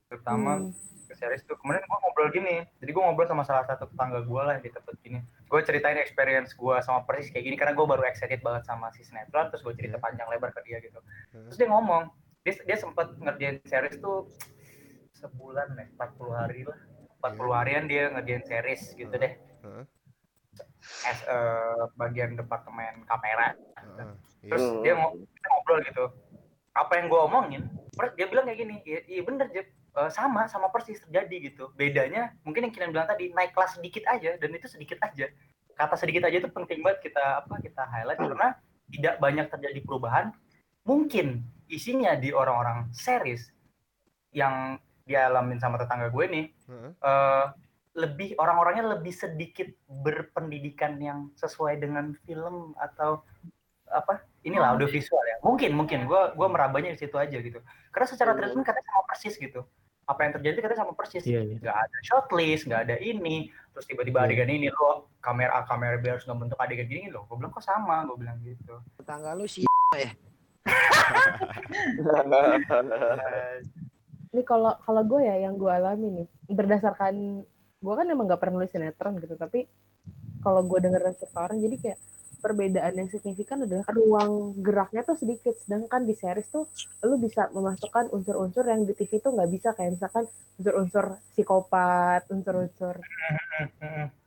Terutama
Hmm.
ke series tuh. Kemudian gue ngobrol gini. Jadi gue ngobrol sama salah satu tetangga gue lah yang di tempat gini. Gue ceritain experience gue sama persis kayak gini karena gue baru excited banget sama si sinetron. Terus gue cerita
Iya.
panjang lebar ke dia gitu.
Heeh.
Terus dia ngomong, dia, dia sempat ngerjain series tuh sebulan deh, 40 hari lah. 40 harian dia ngerjain series gitu deh.
Heeh.
As eh, bagian departemen kamera.
Heeh. Iya.
Terus dia ngobrol gitu. Apa yang gue omongin, dia bilang kayak gini, iya, iya bener Jep, Eh, sama, sama persis terjadi gitu. Bedanya mungkin yang kita bilang tadi naik kelas sedikit aja dan itu sedikit aja. Kata sedikit aja itu penting banget kita apa kita highlight karena tidak banyak terjadi perubahan. Mungkin isinya di orang-orang series yang dialamin sama tetangga gue nih
Heeh.
eh, lebih orang-orangnya lebih sedikit berpendidikan yang sesuai dengan film atau apa inilah audiovisual ya. Mungkin mungkin. Gue gua merabanya di situ aja gitu. Karena secara treatment katanya sama persis gitu. Apa yang terjadi katanya sama persis.
Iya.
nggak ada shot list nggak ada ini. Terus tiba-tiba
Iya.
adegan ini lo kamera A kamera B harus ngebentuk adegan gini. Loh gue bilang kok sama? Gue bilang gitu.
Tetangga lu sih
Ini kalau kalau gue ya yang gue alami nih. Berdasarkan gue kan emang nggak pernah nulis sinetron gitu. Tapi kalau gue denger dari cerita orang jadi kayak perbedaan yang signifikan adalah ruang geraknya tuh sedikit sedangkan di series tuh lu bisa memasukkan unsur-unsur yang di TV tuh nggak bisa kayak misalkan unsur-unsur psikopat unsur-unsur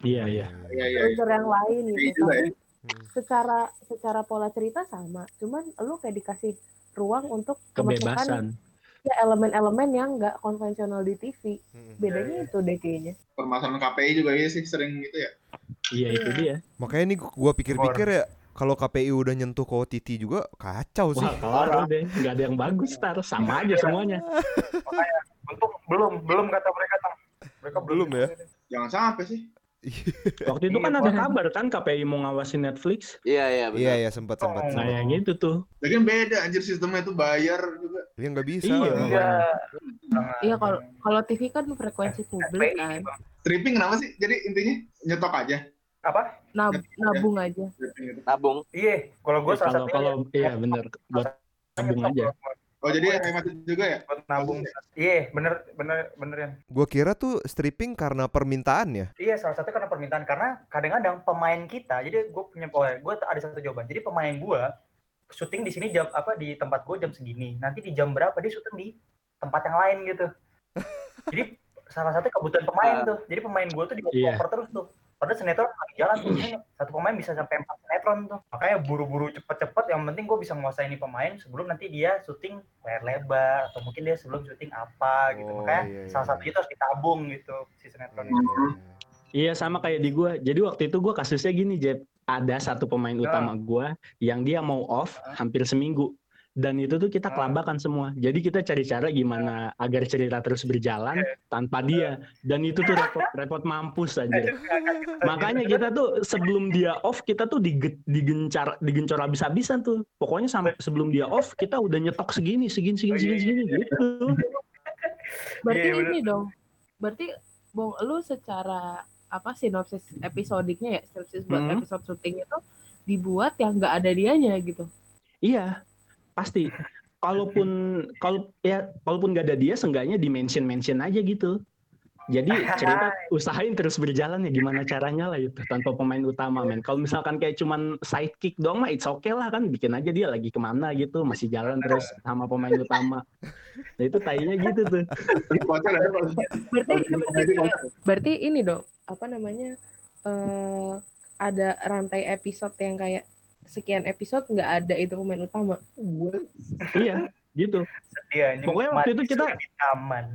Iya, iya.
iya iya
unsur yang lain
Iya
gitu
ya.
tapi secara secara pola cerita sama cuman lu kayak dikasih ruang untuk memasukkan
Kebebasan.
Ya elemen-elemen yang nggak konvensional di TV
Hmm.
bedanya itu deh kayaknya
permasalahan KPI juga iya sih sering gitu ya
Iya, itu dia.
Makanya nih gua pikir-pikir ya Kalau KPI udah nyentuh ke OTT juga kacau sih.
Wah, kelar deh. Nggak ada yang bagus, tar. Sama aja semuanya.
Makanya untung belum belum kata mereka tang. Mereka
Belum ya?
Jangan sampai sih.
Waktu itu kan
Iya,
ada kabar kan KPI mau ngawasin Netflix.
Iya iya benar.
Iya ya sempat sempat.
Nah, yang gitu tuh.
Lagi kan beda anjir sistemnya itu bayar juga.
Dia nggak bisa.
Iya.
Iya.
Iya kalau kalau TV kan frekuensi publik kan.
Bang.
Stripping kenapa sih? Jadi intinya nyetok aja.
Apa?
Nab nabung aja.
Stripping itu.
Nabung.
Iya, kalau gue
Ya,
salah
kalau
satunya
kalau iya bener buat tabung aja.
Oh jadi hemat juga ya?
Buat nabung. Iya, bener bener bener ya.
Gua kira tuh stripping karena permintaan ya.
Iya, salah satu karena permintaan karena kadang-kadang pemain kita, jadi gue punya oh, gue ada satu jawaban. Jadi pemain gue syuting di sini jam apa di tempat gue jam segini. Nanti di jam berapa dia syuting di tempat yang lain gitu. Jadi salah satu kebutuhan pemain tuh. Jadi pemain gue tuh di
Iya.
terus tuh. Padahal sinetron lagi jalan tuh. Satu pemain bisa sampai empat sinetron tuh. Makanya buru-buru cepet-cepet. Yang penting gue bisa menguasai ini pemain sebelum nanti dia syuting layar lebar atau mungkin dia sebelum syuting apa gitu.
Oh,
Makanya
iya,
salah
iya.
satu itu harus ditabung gitu si sinetron
Iya,
itu.
iya.
Iya sama kayak di gua. Jadi waktu itu gua kasusnya gini, Jeb. Ada satu pemain utama gua yang dia mau off hampir seminggu. Dan itu tuh kita
Ah.
kelabakan semua. Jadi kita cari cara gimana agar cerita terus berjalan tanpa dia. Dan itu tuh repot repot mampus aja. Makanya kita tuh sebelum dia off kita tuh dige- digencar digencor habis-habisan tuh. Pokoknya sampai sebelum dia off kita udah nyetok segini segini segini
Oh, iya,
segini, segini gitu.
Berarti
Iya, bener.
ini dong. Berarti Bong lu secara apa sinopsis episodiknya ya, sinopsis buat
Hmm.
episode syuting itu dibuat yang nggak ada dianya gitu.
Iya, pasti. Kalaupun kalau ya kalaupun nggak ada dia, seenggaknya di mention mention aja gitu. Jadi cerita usahain terus berjalan ya gimana caranya lah itu tanpa pemain utama men. Kalau misalkan kayak cuman sidekick doang mah it's okay lah kan bikin aja dia lagi ke mana gitu masih jalan terus sama pemain utama. Nah itu tainya gitu tuh.
Berarti
kocak.
berarti ini dong, apa namanya? eh ada rantai episode yang kayak sekian episode nggak ada itu pemain utama.
iya gitu.
Iya.
Pokoknya waktu itu kita-
di taman.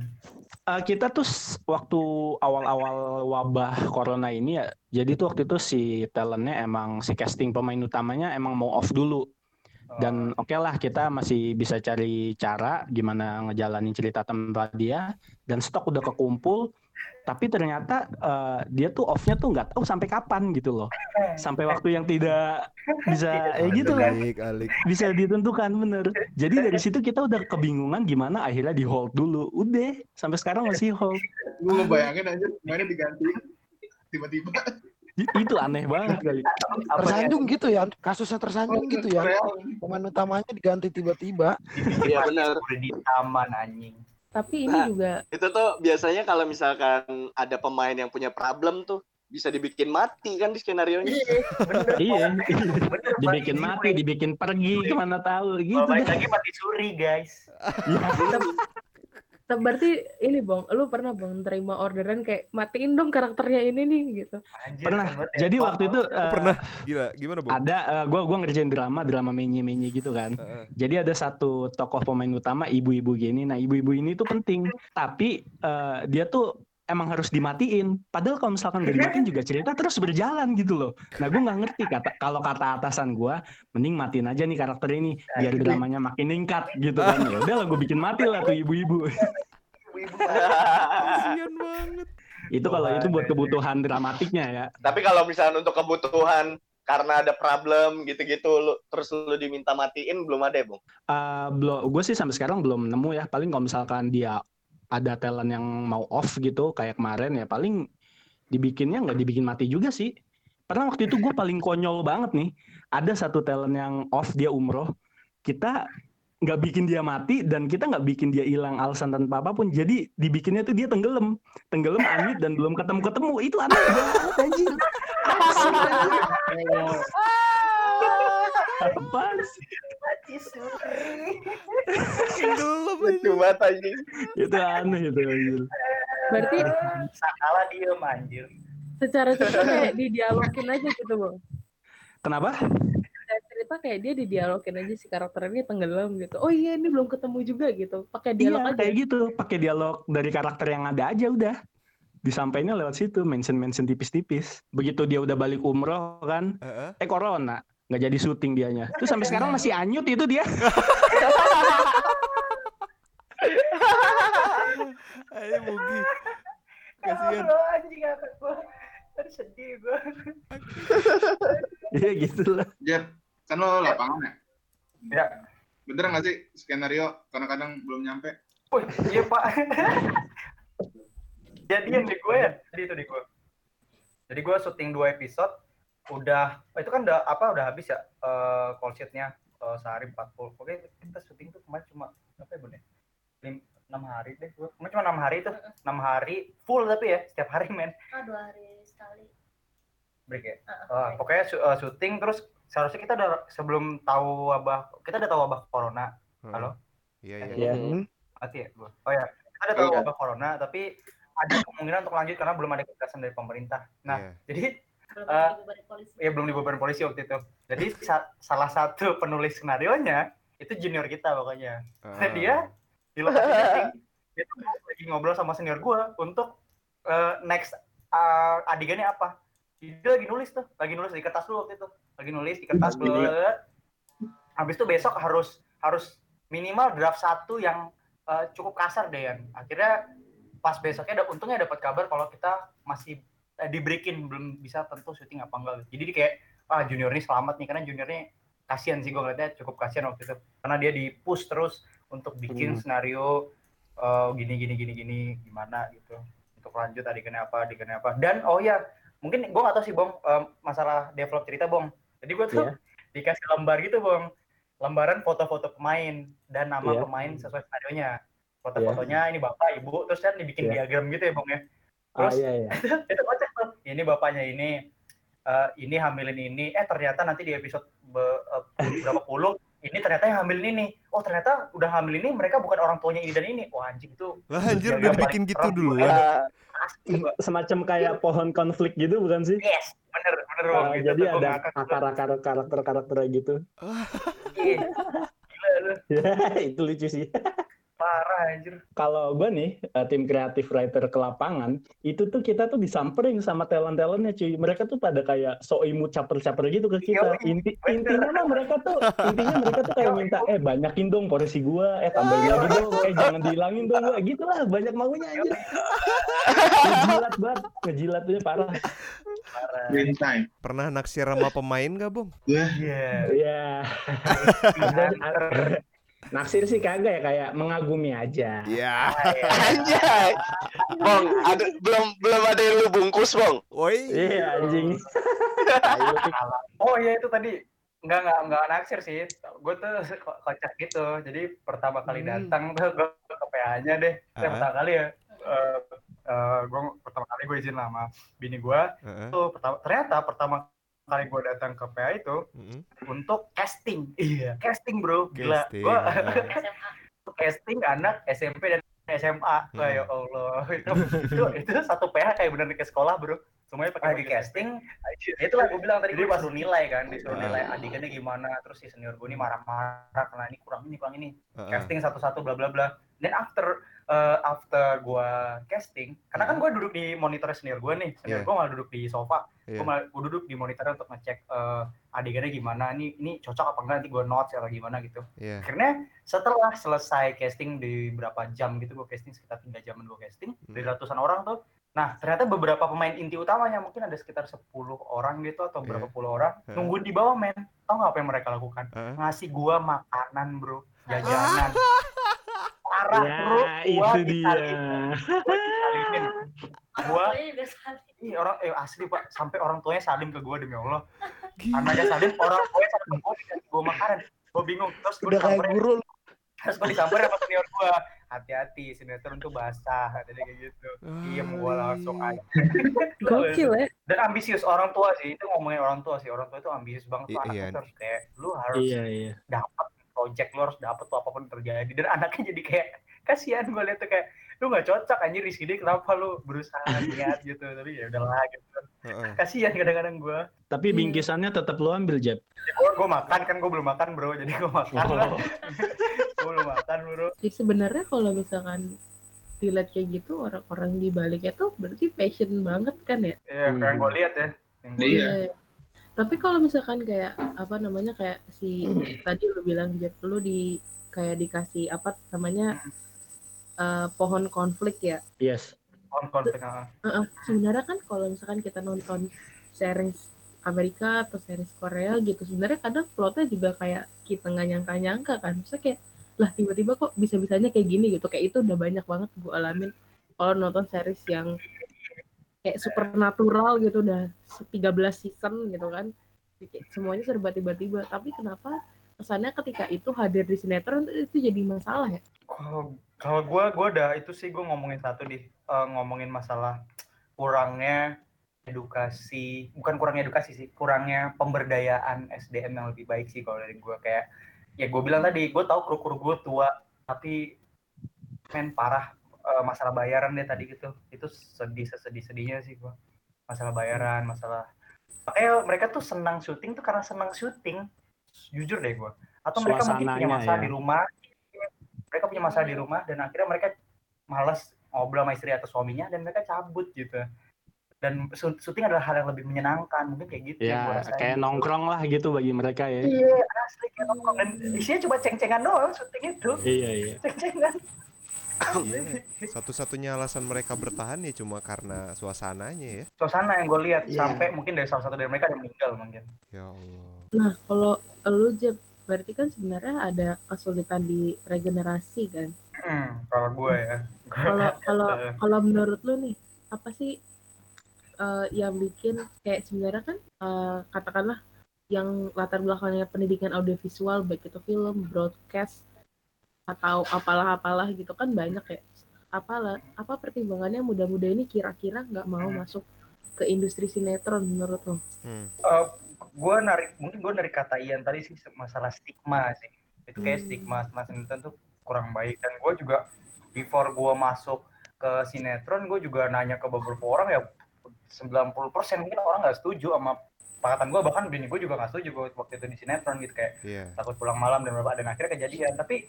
Eh, kita tuh waktu awal-awal wabah corona ini ya, jadi tuh waktu itu si talentnya emang si casting pemain utamanya emang mau off dulu. Dan oke lah kita masih bisa cari cara gimana ngejalanin cerita tanpa dia dan stok udah kekumpul. Tapi ternyata eh, dia tuh off-nya tuh nggak tahu sampai kapan gitu loh. Sampai waktu yang tidak bisa eh gitu lah
Alik, alik.
bisa ditentukan bener. Jadi dari situ kita udah kebingungan gimana akhirnya di hold dulu. Udah sampai sekarang masih hold.
Gue ngebayangin aja mainnya diganti tiba-tiba.
I- Itu aneh banget kali.
Tersanjung gitu ya, kasusnya tersanjung gitu ya.
Real.
Pemain utamanya diganti tiba-tiba.
Iya benar.
Di taman anjing.
Tapi ini
Nah.
juga
Itu tuh biasanya kalau misalkan ada pemain yang punya problem tuh bisa dibikin mati kan di skenario nya.
Bener.
Iya.
Bener,
dibikin
mati
dibikin pergi ke mana tahu gitu.
Balik lagi mati suri, guys.
Te- berarti ini Bong, lu pernah Bong terima orderan kayak matiin dong karakternya ini nih gitu.
Anjir,
Pernah.
ya.
Jadi waktu itu eh,
pernah. Gila, gimana, Bang?
ada eh, gua gua ngerjain drama, drama menye-menye gitu kan.
Heeh.
Jadi ada satu tokoh pemain utama ibu-ibu gini. Nah, ibu-ibu ini tuh penting. Tapi eh, dia tuh emang harus dimatiin. Padahal kalau misalkan gak dimatiin juga cerita terus berjalan gitu loh. Nah, gue nggak ngerti kata kalau kata atasan gua, mending matiin aja nih karakter ini biar dramanya makin ningkat gitu kan. Ya udah lah gue bikin mati lah tuh ibu-ibu.
Kasian banget.
itu kalau itu buat kebutuhan dramatiknya ya.
Tapi kalau misalnya untuk kebutuhan karena ada problem gitu-gitu lu terus lu diminta matiin belum ada ya, Bung?
Eh, belum gue sih sampai sekarang belum nemu ya paling kalau misalkan dia ada talent yang mau off gitu kayak kemarin ya paling dibikinnya nggak dibikin mati juga sih. Pernah waktu itu gue paling konyol banget nih ada satu talent yang off dia umroh. Kita nggak bikin dia mati dan kita nggak bikin dia hilang alasan tanpa apa pun. Jadi dibikinnya tuh dia tenggelam. Tenggelam amit dan belum ketemu ketemu itu aneh banget anjir anjir. Apaan sih?
Suri.
Tenggelam
Lucu banget anjing.
itu aneh itu anjir.
Berarti
Sakala diem anjir.
secara cerita kayak didialogin aja gitu Bang.
kenapa
Secara cerita kayak dia didialogin aja si karakter ini tenggelam gitu. Oh iya ini belum ketemu juga gitu. Pakai dialog
Iya,
aja.
kayak gitu. Pakai dialog dari karakter yang ada aja udah. Disampaikannya lewat situ, mention-mention tipis-tipis. Begitu dia udah balik umroh kan,
Heeh.
eh corona. Nggak jadi syuting dianya. Terus sampai sekarang masih anyut itu dia.
Ayo Mugi. Kasihan.
Bro, anjing. Aduh sedih gua.
Iya gitu lah.
Jep, kan lo lapangan ya?
Ya.
Bener nggak sih skenario kadang-kadang belum nyampe?
Wih, iya pak. Jadian di gue ya, jadi itu di gue. Jadi gue syuting dua episode, udah itu kan udah apa udah habis ya eh call sheet-nya eh, sehari 40 Oke kita syuting tuh kemarin cuma apa ya bun ya? Enam hari deh, gue kemarin cuma enam hari tuh, enam hari full tapi ya setiap hari men
Ah, dua hari sekali.
break ya.
Ah,
Eh,
break.
pokoknya eh, syuting terus seharusnya kita udah sebelum tahu wabah kita udah tahu wabah corona Halo?
Iya iya.
Iya.
mati ya gue. Oh ya, kita udah tahu
Iya.
wabah corona tapi ada kemungkinan untuk lanjut karena belum ada kejelasan dari pemerintah. Nah,
Iya.
jadi
Belum
Eh,
dibubarin polisi.
ya belum dibubarin polisi waktu itu. Jadi sa- salah satu penulis skenario nya itu junior kita pokoknya. Nah, dia di lokasi syuting dia tuh lagi ngobrol sama senior gua untuk eh, next eh, adegannya apa. Dia lagi nulis tuh, lagi nulis di kertas dulu waktu itu. Lagi nulis di kertas bulet. Habis itu besok harus harus minimal draft satu yang eh, cukup kasar deh Yan. Akhirnya pas besoknya ada untungnya dapat kabar kalau kita masih eh, dibreakin belum bisa tentu syuting apa enggak. Jadi dia kayak ah junior ini selamat nih karena juniornya kasihan sih gue ngeliatnya cukup kasihan waktu itu karena dia di push terus untuk bikin
Hmm.
skenario eh, gini gini gini gini gimana gitu untuk lanjut adegannya apa adegannya apa dan oh ya mungkin gue gak tahu sih bong em, masalah develop cerita bong jadi gue tuh
Iya.
dikasih lembar gitu bong lembaran foto-foto pemain dan nama
Iya.
pemain sesuai skenario foto-fotonya ini bapak ibu terus kan dibikin
Iya.
diagram gitu ya bong ya
Ah
terus
iya iya.
itu kocak tuh ini bapaknya ini eh, ini hamilin ini eh ternyata nanti di episode be- eh, berapa puluh ini ternyata yang hamilin ini oh ternyata udah hamil ini mereka bukan orang tuanya ini dan ini wah anjing itu
Lah anjir udah dibikin gitu dulu ya.
asli gua.
Semacam kayak pohon konflik gitu bukan sih?
yes bener bener.
Ah,
Gitu
jadi ada akar-akar karakter-karakter gitu.
Ih, gila lu
Ya, itu lucu sih.
parah anjir
Kalau gue nih, eh, tim kreatif writer ke lapangan, itu tuh kita tuh disamperin sama talent-talentnya cuy. Mereka tuh pada kayak so imut caper-caper gitu ke kita. Inti,
bener.
intinya mah mereka tuh, intinya mereka tuh kayak minta, eh banyakin dong porsi gua, eh tambahin lagi dong, eh jangan dihilangin dong gua. Gitu lah, banyak maunya anjir. Ngejilat banget, ngejilatnya parah.
parah
Game time.
Pernah naksir sama pemain gak, Bung?
iya
Iya. Ada- ada- Naksir sih kagak ya, kayak mengagumi aja.
Iya.
Anjay. Bong, ada belum belum ada yang lu bungkus, Bong.
Woi.
Iya anjing.
Oh iya itu tadi nggak nggak nggak naksir sih. Gue tuh ko- kocak gitu. Jadi pertama kali
Hmm.
datang tuh gue ke PA-nya deh. Eh,
Ah.
pertama kali ya. Eh gue pertama kali gue izin sama bini gue.
Heeh.
Tuh pertama ternyata pertama kali gue datang ke PA itu
Mm-mm.
untuk casting. Iya, casting bro. Gila.
Casting,
Gue
ah.
SMA.
casting anak SMP dan SMA. Wah, ya
Hmm.
Allah. Itu, itu itu satu PH kayak bener ke sekolah, Bro. Semuanya pakai di casting. Ya itulah gue bilang tadi gue disuruh nilai kan, disuruh
Ah.
nilai adegannya gimana, terus si senior gue ini marah-marah karena ini kurang ini kurang ini.
Heeh.
Casting satu-satu bla bla bla. Dan after eh, after gue casting, karena kan gue duduk di monitor senior gue nih, senior
Iya.
gue malah duduk di sofa,
Iya.
gue malah gue duduk di monitor untuk ngecek eh, adegannya gimana, ini ini cocok apa enggak nanti gue notes atau gimana gitu
Iya.
akhirnya setelah selesai casting di berapa jam gitu gue casting sekitar tiga jaman gue casting dari
Hmm.
ratusan orang tuh nah ternyata beberapa pemain inti utamanya mungkin ada sekitar 10 orang gitu atau
Iya.
berapa puluh orang
Heeh.
nungguin di bawah men tau nggak apa yang mereka lakukan
Heeh.
ngasih gua makanan bro jajanan parah
Ya,
bro. gua
itu dia.
gua gua. Ih, orang eh asli pak. Sampai orang tuanya salim ke gua demi Allah.
Gila.
anaknya salim orang tuanya salim gua dikasih gua makanan. Gua bingung. Terus gua
Udah kayak
disamperin.
guru
terus gue disamperin sama senior gue hati-hati sinetron tuh basah. Katanya kayak gitu. Diem gue langsung aja.
Gokil ya.
dan ambisius orang tua sih. Itu ngomongin orang tua sih. Orang tua itu ambisius banget tuh
I- iya.
tuh harus kayak lu harus
Iya iya.
dapat project lu harus dapat tuh apa pun terjadi dan anaknya jadi kayak kasihan gue liat tuh kayak lu nggak cocok anjir di sini kenapa lu berusaha niat gitu tapi ya udahlah gitu kasihan kadang-kadang gue
Tapi bingkisannya tetap lu ambil Jeb.
gue gue makan kan gue belum makan bro jadi gue makan lah gue belum makan bro
Jadi sebenarnya kalau misalkan dilihat kayak gitu orang-orang di baliknya tuh berarti passion banget kan ya.
Iya,
Hmm.
kayak gue lihat ya. Yang
Iya.
Tapi kalau misalkan kayak apa namanya kayak si tadi lu bilang Jeff lu di kayak dikasih apa namanya eh, pohon konflik ya.
Yes.
On konflik ah.
Heeh, sebenarnya kan kalau misalkan kita nonton series Amerika atau series Korea gitu sebenarnya kadang plotnya juga kayak kita nggak nyangka-nyangka kan Maksudnya kayak lah tiba-tiba kok bisa-bisanya kayak gini gitu kayak itu udah banyak banget gue alamin kalau nonton series yang kayak supernatural gitu udah 13 season gitu kan. Semuanya serba tiba-tiba. Tapi kenapa kesannya ketika itu hadir di sinetron itu jadi masalah ya?
Kalau gue gue udah itu sih gue ngomongin satu nih. Eh, ngomongin masalah kurangnya edukasi bukan kurangnya edukasi sih kurangnya pemberdayaan SDM yang lebih baik sih kalau dari gue kayak ya gue bilang tadi gue tahu kru kru gue tua tapi men parah eh, masalah bayaran deh tadi gitu. Itu sedih sesedih sedihnya sih gue masalah bayaran masalah makanya mereka tuh senang syuting tuh karena senang syuting. Jujur deh gue atau mereka mungkin punya masalah
ya.
di rumah. Mereka punya masalah di rumah dan akhirnya mereka malas ngobrol sama istri atau suaminya dan mereka cabut gitu. Dan syuting adalah hal yang lebih menyenangkan. Mungkin kayak gitu
Ya, kayak
gitu.
nongkrong lah gitu bagi mereka ya.
iya asli kayak nongkrong. Dan isinya cuma ceng-cengan doang syuting itu.
Iya, iya.
ceng-cengan
Iya. Satu-satunya alasan mereka bertahan ya cuma karena suasananya ya.
suasana yang gue lihat
Iya.
sampai mungkin dari salah satu dari mereka yang meninggal mungkin
Ya Allah.
Nah, kalau lu Jeb, berarti kan sebenarnya ada kesulitan di regenerasi kan.
hmm, kalau gue ya
Kalau kalau
Eh.
kalau menurut lu nih, apa sih eh, yang bikin kayak sebenarnya kan eh, katakanlah yang latar belakangnya pendidikan audiovisual baik itu film, broadcast atau apalah-apalah gitu kan banyak ya. Apalah apa pertimbangannya muda-muda ini kira-kira nggak mau
Hmm.
masuk ke industri sinetron menurut lo?
Hmm.
gue narik mungkin gue narik kata Ian tadi sih masalah stigma sih itu kayak
Hmm.
stigma stigma sinetron tuh kurang baik dan gue juga before gue masuk ke sinetron gue juga nanya ke beberapa orang ya 90% mungkin orang nggak setuju sama pakatan gue bahkan bini gue juga nggak setuju gua waktu itu di sinetron gitu kayak
Iya.
takut pulang malam dan beberapa dan akhirnya kejadian tapi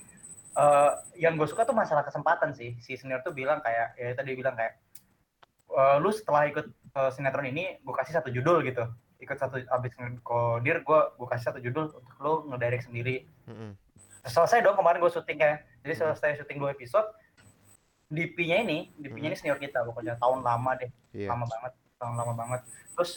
eh, yang gue suka tuh masalah kesempatan sih. Si senior tuh bilang kayak ya tadi bilang kayak "Eh, lu setelah ikut eh, sinetron ini gue kasih satu judul gitu. Ikut satu abis kodir gue gue kasih satu judul untuk lu ngedirect sendiri.
Mm-mm.
selesai dong kemarin gue syutingnya jadi selesai syuting dua episode DP-nya ini DP-nya ini senior kita. Pokoknya tahun lama deh.
Iya.
lama banget tahun lama banget. Terus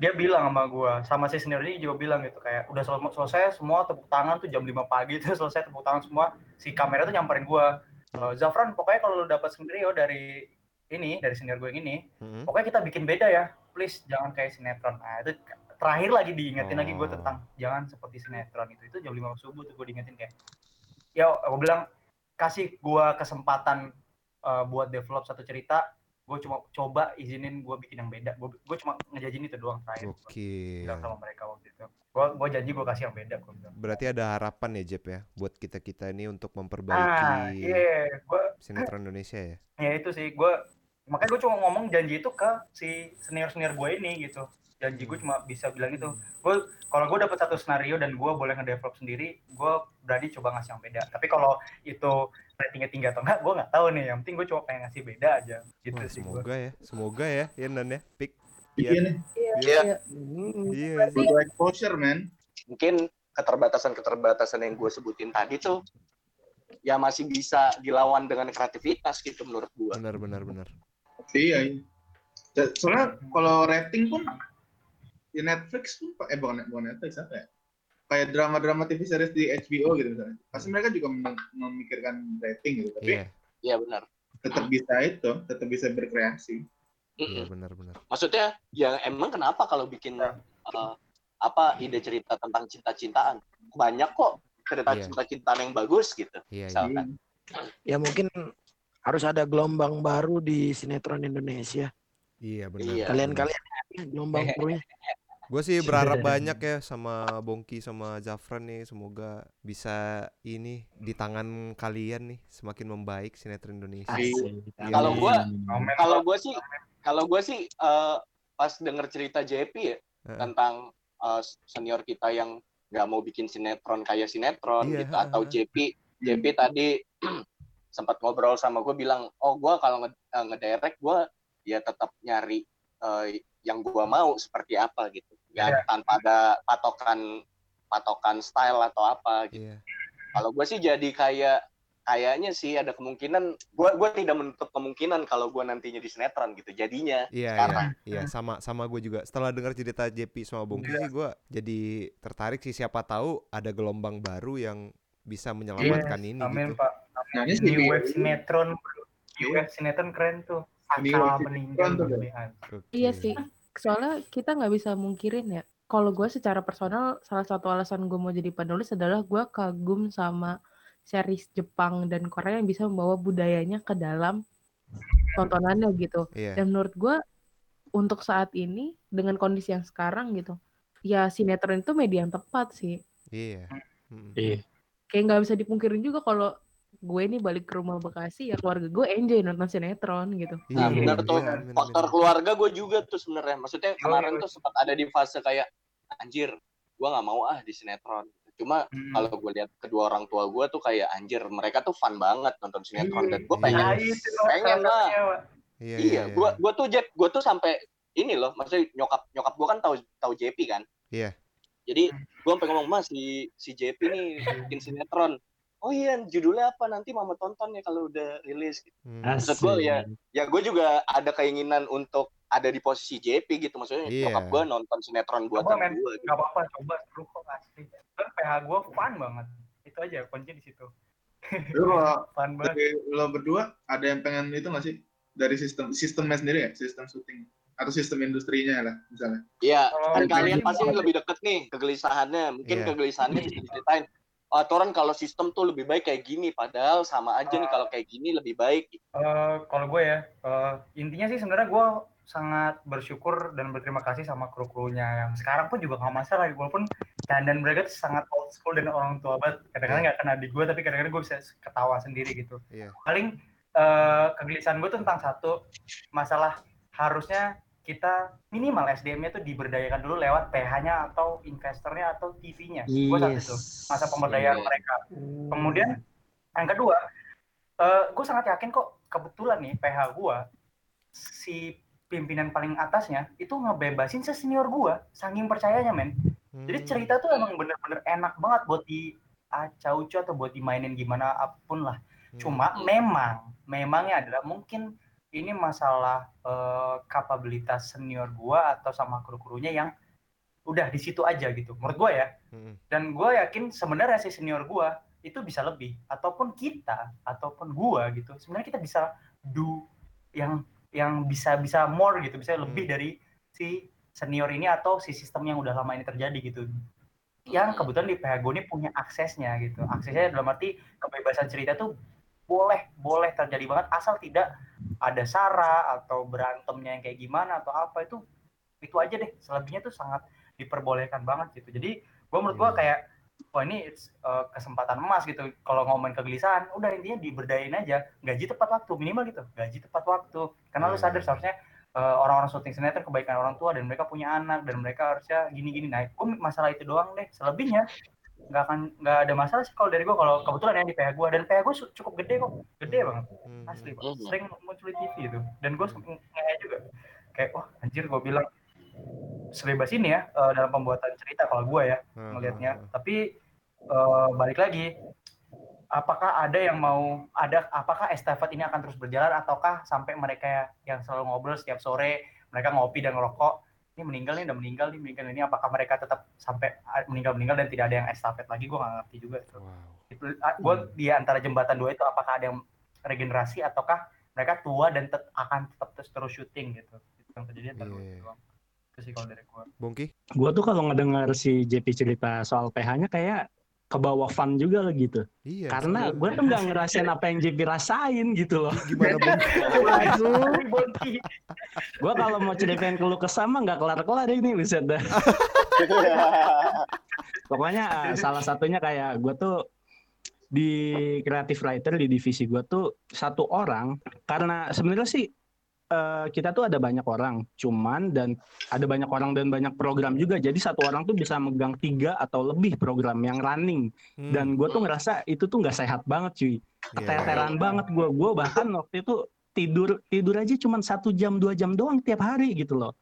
dia bilang sama gua sama si senior ini juga bilang gitu kayak udah sel- selesai semua tepuk tangan tuh jam 5 pagi tuh selesai tepuk tangan semua si kamera tuh nyamperin gua "Eh, Zafran pokoknya kalau lu dapat skenario dari ini dari senior gue yang ini
Mm-mm.
pokoknya kita bikin beda ya please jangan kayak sinetron nah itu terakhir lagi diingetin lagi gue
Oh.
tentang jangan seperti sinetron itu itu jam 5 subuh tuh gue diingetin kayak ya gue bilang kasih gue kesempatan eh, buat develop satu cerita gue cuma coba izinin gue bikin yang beda. Gue cuma ngejajin itu doang terakhir. Gua
Oke.
bilang sama mereka waktu itu. Gue gue janji gue kasih yang beda gue bilang.
Berarti ada harapan ya Jeb ya buat kita-kita ini untuk
ah
memperbaiki
iya. Gue
sinetron Indonesia ya.
ya itu sih. Gue makanya gue cuma ngomong janji itu ke si senior senior gue ini gitu janji gue cuma bisa bilang itu gue kalau gue dapet satu skenario dan gue boleh ngedevelop sendiri gue berani coba ngasih yang beda tapi kalau itu ratingnya tinggi atau enggak gue nggak tahu nih yang penting gue cuma pengen ngasih beda aja gitu
Wah,
sih gue
semoga ya, semoga ya, ya Nan ya, pik.
Iya
Iya.
Iya.
iya.
Hmm.
Iya.
exposure, man.
mungkin keterbatasan-keterbatasan yang gue sebutin tadi tuh ya masih bisa dilawan dengan kreativitas gitu menurut gue.
Benar, benar, benar.
Iya, iya. So- Soalnya kalau rating pun di Netflix pun eh bukan bukan Netflix apa ya? Kayak drama-drama TV series di HBO gitu misalnya. Pasti mereka juga mem- memikirkan rating gitu, tapi
Iya,
Iya benar.
tetap bisa itu, tetap bisa berkreasi.
iya
Mm-mm.
benar, benar.
Maksudnya ya emang kenapa kalau bikin uh, apa ide cerita tentang cinta-cintaan banyak kok cerita
Iya.
cinta-cintaan yang bagus gitu.
Iya, iya.
Misalkan.
Ya mungkin harus ada gelombang baru di sinetron Indonesia.
Iya, benar.
Iya.
Kalian-kalian ya, gelombang barunya.
Gue sih berharap banyak ya sama Bongki sama Jafran nih, semoga bisa ini di tangan kalian nih semakin membaik sinetron Indonesia. Iya.
Kalau gua
Amin.
kalau gue sih kalau gue sih uh, pas denger cerita JP ya
Heeh.
tentang uh, senior kita yang nggak mau bikin sinetron kayak sinetron
Iya,
gitu atau. JP JP tadi sempat ngobrol sama gue bilang oh gue kalau nge eh, ngedirect gue ya tetap nyari eh, yang gue mau seperti apa gitu nggak
Iya.
tanpa ada patokan patokan style atau apa gitu.
Iya.
Kalau gue sih jadi kayak kayaknya sih ada kemungkinan gue gue tidak menutup kemungkinan kalau gue nantinya di sinetron gitu jadinya
Iya, iya,
sekarang.
iya, sama sama gue juga. Setelah dengar cerita JP sama Bongki
Iya.
sih gue jadi tertarik sih siapa tahu ada gelombang baru yang bisa menyelamatkan ini
Amin
gitu.
Pak.
Nah, ini
Di web sinetron, di
Iya.
web sinetron keren tuh.
Web
meninggal
tuh.
Iya sih. Soalnya kita nggak bisa mungkirin ya. Kalau gue secara personal, salah satu alasan gue mau jadi penulis adalah gue kagum sama series Jepang dan Korea yang bisa membawa budayanya ke dalam tontonannya gitu.
Iya.
Dan menurut gue untuk saat ini dengan kondisi yang sekarang gitu, ya sinetron itu media yang tepat sih.
Iya. Mm.
Iya.
Kayak nggak bisa dipungkirin juga kalau gue nih balik ke rumah Bekasi ya keluarga gue enjoy nonton sinetron gitu.
Nah,
Iya,
benar
iya,
tuh.
amin,
Faktor
amin.
keluarga gue juga tuh sebenarnya. Maksudnya
Iya,
kemarin
iya.
tuh sempat ada di fase kayak anjir, gue nggak mau ah di sinetron. Cuma
Hmm.
kalau gue lihat kedua orang tua gue tuh kayak anjir, mereka tuh fun banget nonton sinetron dan gue
Iya.
pengen
Nah,
pengen lah.
Iya,
Iya, gue gue tuh Jep, gue tuh sampai ini loh, maksudnya nyokap nyokap gue kan tahu tahu JP kan.
Iya.
Jadi
Hmm.
gue sampai ngomong mas si si JP nih bikin sinetron. Oh iya, judulnya apa nanti mama tonton ya kalau udah rilis.
Hmm.
Maksud gue ya, ya gue juga ada keinginan untuk ada di posisi JP gitu. Maksudnya
Iya.
nyokap gue nonton sinetron buatan gue. Gitu.
gak apa-apa, coba seru kok asli. Kan PH gue fun banget. Itu aja kunci di situ.
Lu
Fun banget.
dari lo berdua ada yang pengen itu nggak sih dari sistem sistemnya sendiri ya sistem syuting atau sistem industrinya lah misalnya
Iya,
Kalau
kan kalian pasti lebih deket nih kegelisahannya. Mungkin
Iya.
kegelisahannya bisa diceritain. Ah, Toran kalau sistem tuh lebih baik kayak gini, padahal sama aja nih kalau kayak gini lebih baik.
Eh, kalau gue ya, eh, intinya sih sebenarnya gue sangat bersyukur dan berterima kasih sama kru-krunya yang sekarang pun juga nggak masalah walaupun dan mereka tuh sangat old school dan orang tua banget. Kadang-kadang nggak kena di gue tapi kadang-kadang gue bisa ketawa sendiri gitu.
Iya.
paling eh, kegelisahan gue tuh tentang satu masalah harusnya kita minimal SDM-nya tuh diberdayakan dulu lewat PH-nya atau investornya atau TV-nya gue saat itu masa pemberdayaan
Iya.
mereka Kemudian yang kedua, eh gue sangat yakin kok kebetulan nih PH gue si pimpinan paling atasnya itu ngebebasin sesenior gue, saking percayanya men. Jadi
Hmm.
cerita tuh emang bener-bener enak banget buat di acau atau buat dimainin gimana apa pun lah.
Hmm.
Cuma memang, memangnya adalah mungkin ini masalah eh, kapabilitas senior gua atau sama kru-krunya yang udah di situ aja gitu. Menurut gua ya,
Hmm.
dan gue yakin sebenarnya si senior gue itu bisa lebih ataupun kita ataupun gue gitu sebenarnya kita bisa do yang yang bisa bisa more gitu bisa lebih
Hmm.
dari si senior ini atau si sistem yang udah lama ini terjadi gitu yang kebetulan di PH gue ini punya aksesnya gitu aksesnya dalam arti kebebasan cerita tuh boleh boleh terjadi banget asal tidak ada sara atau berantemnya yang kayak gimana atau apa itu itu aja deh. Selebihnya tuh sangat diperbolehkan banget gitu. Jadi gue menurut gue
Iya.
kayak wah ini it's, uh, kesempatan emas gitu. Kalau ngomongin kegelisahan udah intinya diberdayain aja. Gaji tepat waktu minimal gitu. Gaji tepat waktu. Karena lu
Iya.
sadar seharusnya uh, orang-orang syuting sinetron kebaikan orang tua dan mereka punya anak dan mereka harusnya gini-gini. Nah gue masalah itu doang deh. Selebihnya nggak akan nggak ada masalah sih kalau dari gue kalau kebetulan yang di PH gue dan PH gue cukup gede kok gede banget
Hmm.
asli Pak.
Mhm.
sering muncul di TV itu dan gue nge juga kayak wah anjir gue bilang sebebas ini ya uh, dalam pembuatan cerita kalau gue ya
Hmm,
ngelihatnya.
hmm,
Tapi eh, balik lagi, apakah ada yang mau ada apakah estafet ini akan terus berjalan ataukah sampai mereka yang selalu ngobrol setiap sore mereka ngopi dan ngerokok ini meninggal nih udah meninggal nih meninggal ini apakah mereka tetap sampai meninggal meninggal dan tidak ada yang estafet lagi gue nggak ngerti juga itu.
Wow.
Itu, gue di antara jembatan dua itu apakah ada yang regenerasi ataukah mereka tua dan tet- akan tetap terus terus syuting gitu. Itu yang terjadi antara dua
Iya.
itu sih kalau dari gue.
Bongki?
Gue tuh kalau ngedengar si JP cerita soal PH-nya kayak ke bawah fun juga lah gitu.
Iya.
Karena gue tuh nggak ngerasain apa yang JP rasain gitu loh.
gimana
Bonki.
gue kalau mau ceritain keluh kesah mah nggak kelar-kelar ini bisa dah. Pokoknya eh, salah satunya kayak gue tuh di creative writer di divisi gue tuh satu orang karena sebenarnya sih eh, kita tuh ada banyak orang cuman dan ada banyak orang dan banyak program juga. Jadi satu orang tuh bisa megang tiga atau lebih program yang running.
Hmm.
dan gue tuh ngerasa itu tuh nggak sehat banget cuy.
Iya.
keteteran banget gue gue bahkan waktu itu tidur tidur aja cuma satu jam dua jam doang tiap hari gitu loh.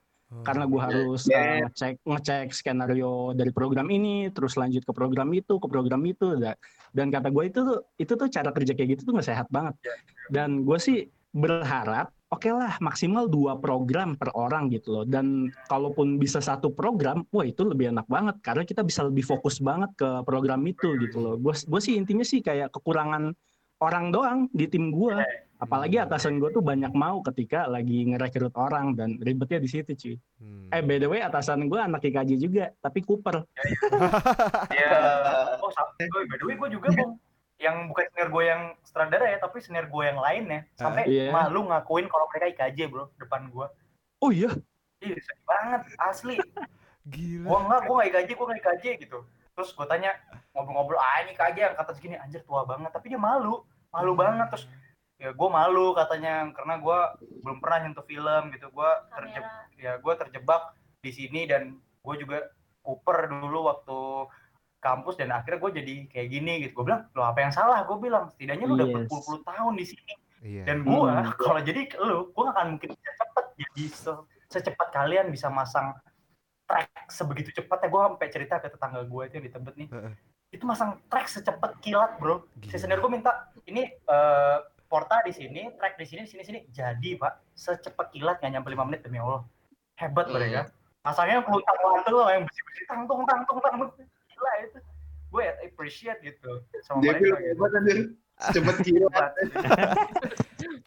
Karena gue harus
Yeah.
uh, ngecek ngecek skenario dari program ini terus lanjut ke program itu ke program itu. Da- dan kata gue itu tuh itu tuh cara kerja kayak gitu tuh nggak sehat banget. Dan gue sih berharap oke lah maksimal dua program per orang gitu loh. Dan kalaupun bisa satu program wah itu lebih enak banget. Karena kita bisa lebih fokus banget ke program itu gitu loh. Gue gue sih intinya sih kayak kekurangan orang doang di tim gue apalagi atasan gue tuh banyak mau ketika lagi ngerekrut orang dan ribetnya di situ cuy.
Hmm.
eh by the way atasan gue anak IKJ juga tapi Cooper.
Iya. Oh, sa- oh, by the way gue juga bong. Yang bukan senior gue yang sutradara ya, tapi senior gue yang lain ya. Sampai
Iya.
malu ngakuin kalau mereka IKJ bro, depan gue.
oh iya
Ih, sedih banget, asli.
Gila.
Gue enggak, gue nggak IKJ, gue nggak IKJ gitu. Terus gue tanya, ngobrol-ngobrol, ah ini IKJ yang kata segini, anjir tua banget. Tapi dia malu, malu banget. Terus ya gue malu katanya, karena gue belum pernah nyentuh film gitu. Gue terjebak, ya gue terjebak di sini dan gue juga Cooper dulu waktu kampus dan akhirnya gue jadi kayak gini gitu. Gue bilang, lo apa yang salah? Gue bilang, setidaknya lu udah
Yes.
berpuluh-puluh tahun di sini.
Iya.
Dan gue,
Hmm.
kalau jadi lu, gue gak akan mungkin bisa cepet jadi se- secepat kalian bisa masang track sebegitu cepatnya. Gue sampai cerita ke tetangga gue itu yang di Tebet nih.
Heeh.
Itu masang track secepat kilat bro.
Gila.
Si senior gue minta, ini eh, porta di sini, track di sini, di sini, sini. Jadi pak, secepat kilat nggak nyampe 5 menit demi Allah. Hebat
Hmm.
mereka. Masangnya peluntang lantung yang bersih-bersih, tang tung tang tung tang tung. Gila itu. Gue appreciate gitu sama
Dia
mereka gitu.
hebat anjir. Cepet gila.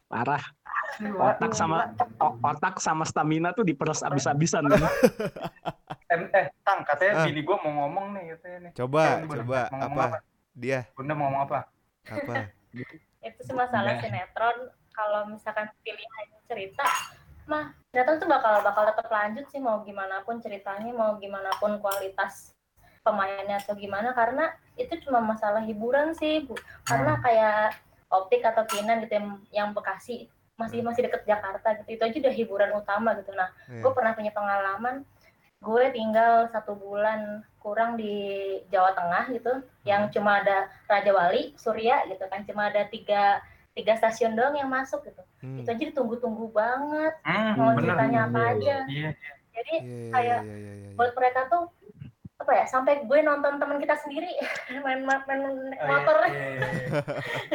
Parah otak sama otak sama stamina tuh diperes abis-abisan kan?
Eh, eh, Tang, katanya
Ah.
bini gue mau ngomong nih katanya nih.
Coba,
Eh,
coba
ngomong
apa? Dia
Bunda mau ngomong apa?
apa?
itu sih masalah
Udah.
sinetron kalau misalkan pilihan cerita mah sinetron tuh bakal bakal tetap lanjut sih mau gimana pun ceritanya mau gimana pun kualitas pemainnya atau gimana karena itu cuma masalah hiburan sih Bu. karena kayak optik atau kinan gitu yang, yang bekasi masih masih deket Jakarta gitu itu aja udah hiburan utama gitu nah
Iya.
gue pernah punya pengalaman gue tinggal satu bulan kurang di Jawa Tengah gitu yang cuma ada Raja Wali Surya gitu kan cuma ada tiga tiga stasiun doang yang masuk gitu
Hmm.
itu aja ditunggu-tunggu banget
Hmm,
mau
bener.
ceritanya apa aja
Iya.
jadi
Iya, iya,
kayak
iya, iya, iya, iya.
buat mereka tuh apa ya sampai gue nonton teman kita sendiri main main main
Oh, iya,
motor
iya,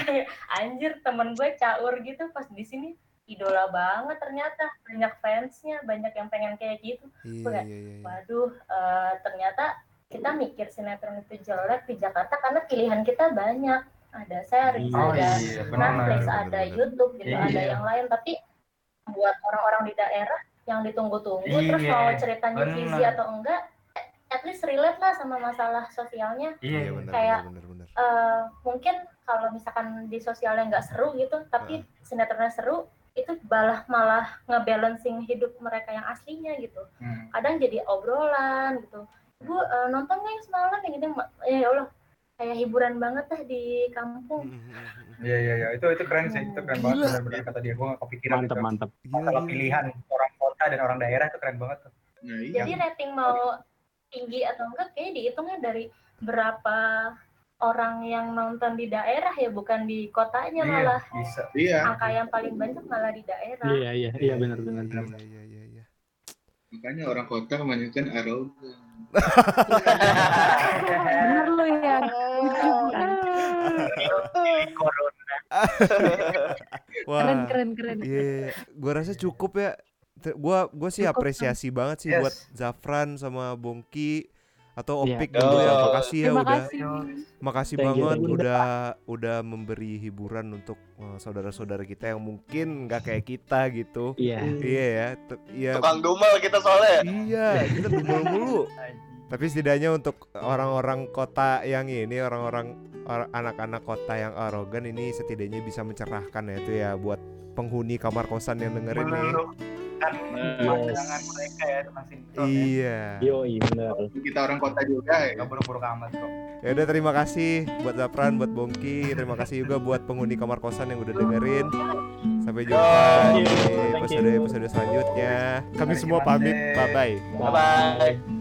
iya.
anjir temen gue caur gitu pas di sini idola banget ternyata banyak fansnya banyak yang pengen kayak gitu
Iya, iya, iya, iya.
waduh eh, ternyata kita mikir sinetron itu jelek di Jakarta karena pilihan kita banyak ada series
Oh
ada
iya,
Netflix
benar.
ada
benar.
YouTube gitu
Iya.
ada yang lain tapi buat orang-orang di daerah yang ditunggu-tunggu terus
Iya,
mau ceritanya
benar.
cheesy atau enggak at least relate lah sama masalah sosialnya
Iya,
Iya,
benar,
kayak-
benar, benar, benar.
eh mungkin kalau misalkan di sosialnya nggak seru gitu, tapi sinetronnya seru, itu malah malah ngebalancing hidup mereka yang aslinya gitu.
Hmm.
Kadang jadi obrolan gitu. Bu eh, nonton nggak yang semalam yang gitu, ya Allah kayak hiburan banget dah di kampung.
Hmm, hmm, hmm.
Iya, iya, iya. Itu itu keren sih. Itu keren banget benar-benar kata dia. Gue gak kepikiran
mantep
itu.
mantep
gila.
pilihan orang kota dan orang daerah itu keren banget tuh.
Nah, iya.
Jadi rating mau tinggi atau enggak, kayaknya dihitungnya dari berapa orang yang nonton di daerah ya, bukan di kotanya
Iya,
malah.
bisa.
Iya.
Angka yang paling banyak malah di daerah.
iya iya iya benar benar
Iya,
benar.
iya, iya, iya.
Makanya orang kota kebanyakan arogan.
Bener lu ya.
Corona.
Wah.
Keren keren keren.
Iya, gua rasa cukup ya. Gua gua sih
Cukup,
apresiasi banget sih
Yes.
buat Zafran sama Bongki atau
Iya.
Opik dulu ya. Makasih ya
Terima
udah
kasih.
makasih
Thank
banget
you.
udah udah memberi hiburan untuk eh, saudara-saudara kita yang mungkin nggak kayak kita gitu.
iya
Iya ya. te- Iya.
Tukang dumal kita soalnya.
Iya, kita dumel mulu. Tapi setidaknya untuk orang-orang kota yang ini, orang-orang or- anak-anak kota yang arogan ini setidaknya bisa mencerahkan ya itu ya buat penghuni kamar kosan yang dengerin nih.
Kan
Nah,
pandangan mereka ya tentang sinetron ya.
Iya.
yo benar
kita orang kota juga ya.
Gak buruk-buruk amat kok.
Ya udah terima kasih buat Zafran, buat Bongki, terima kasih juga buat penghuni kamar kosan yang udah dengerin. Sampai jumpa di episode episode selanjutnya. Kami semua pamit. Bye bye.
Bye bye.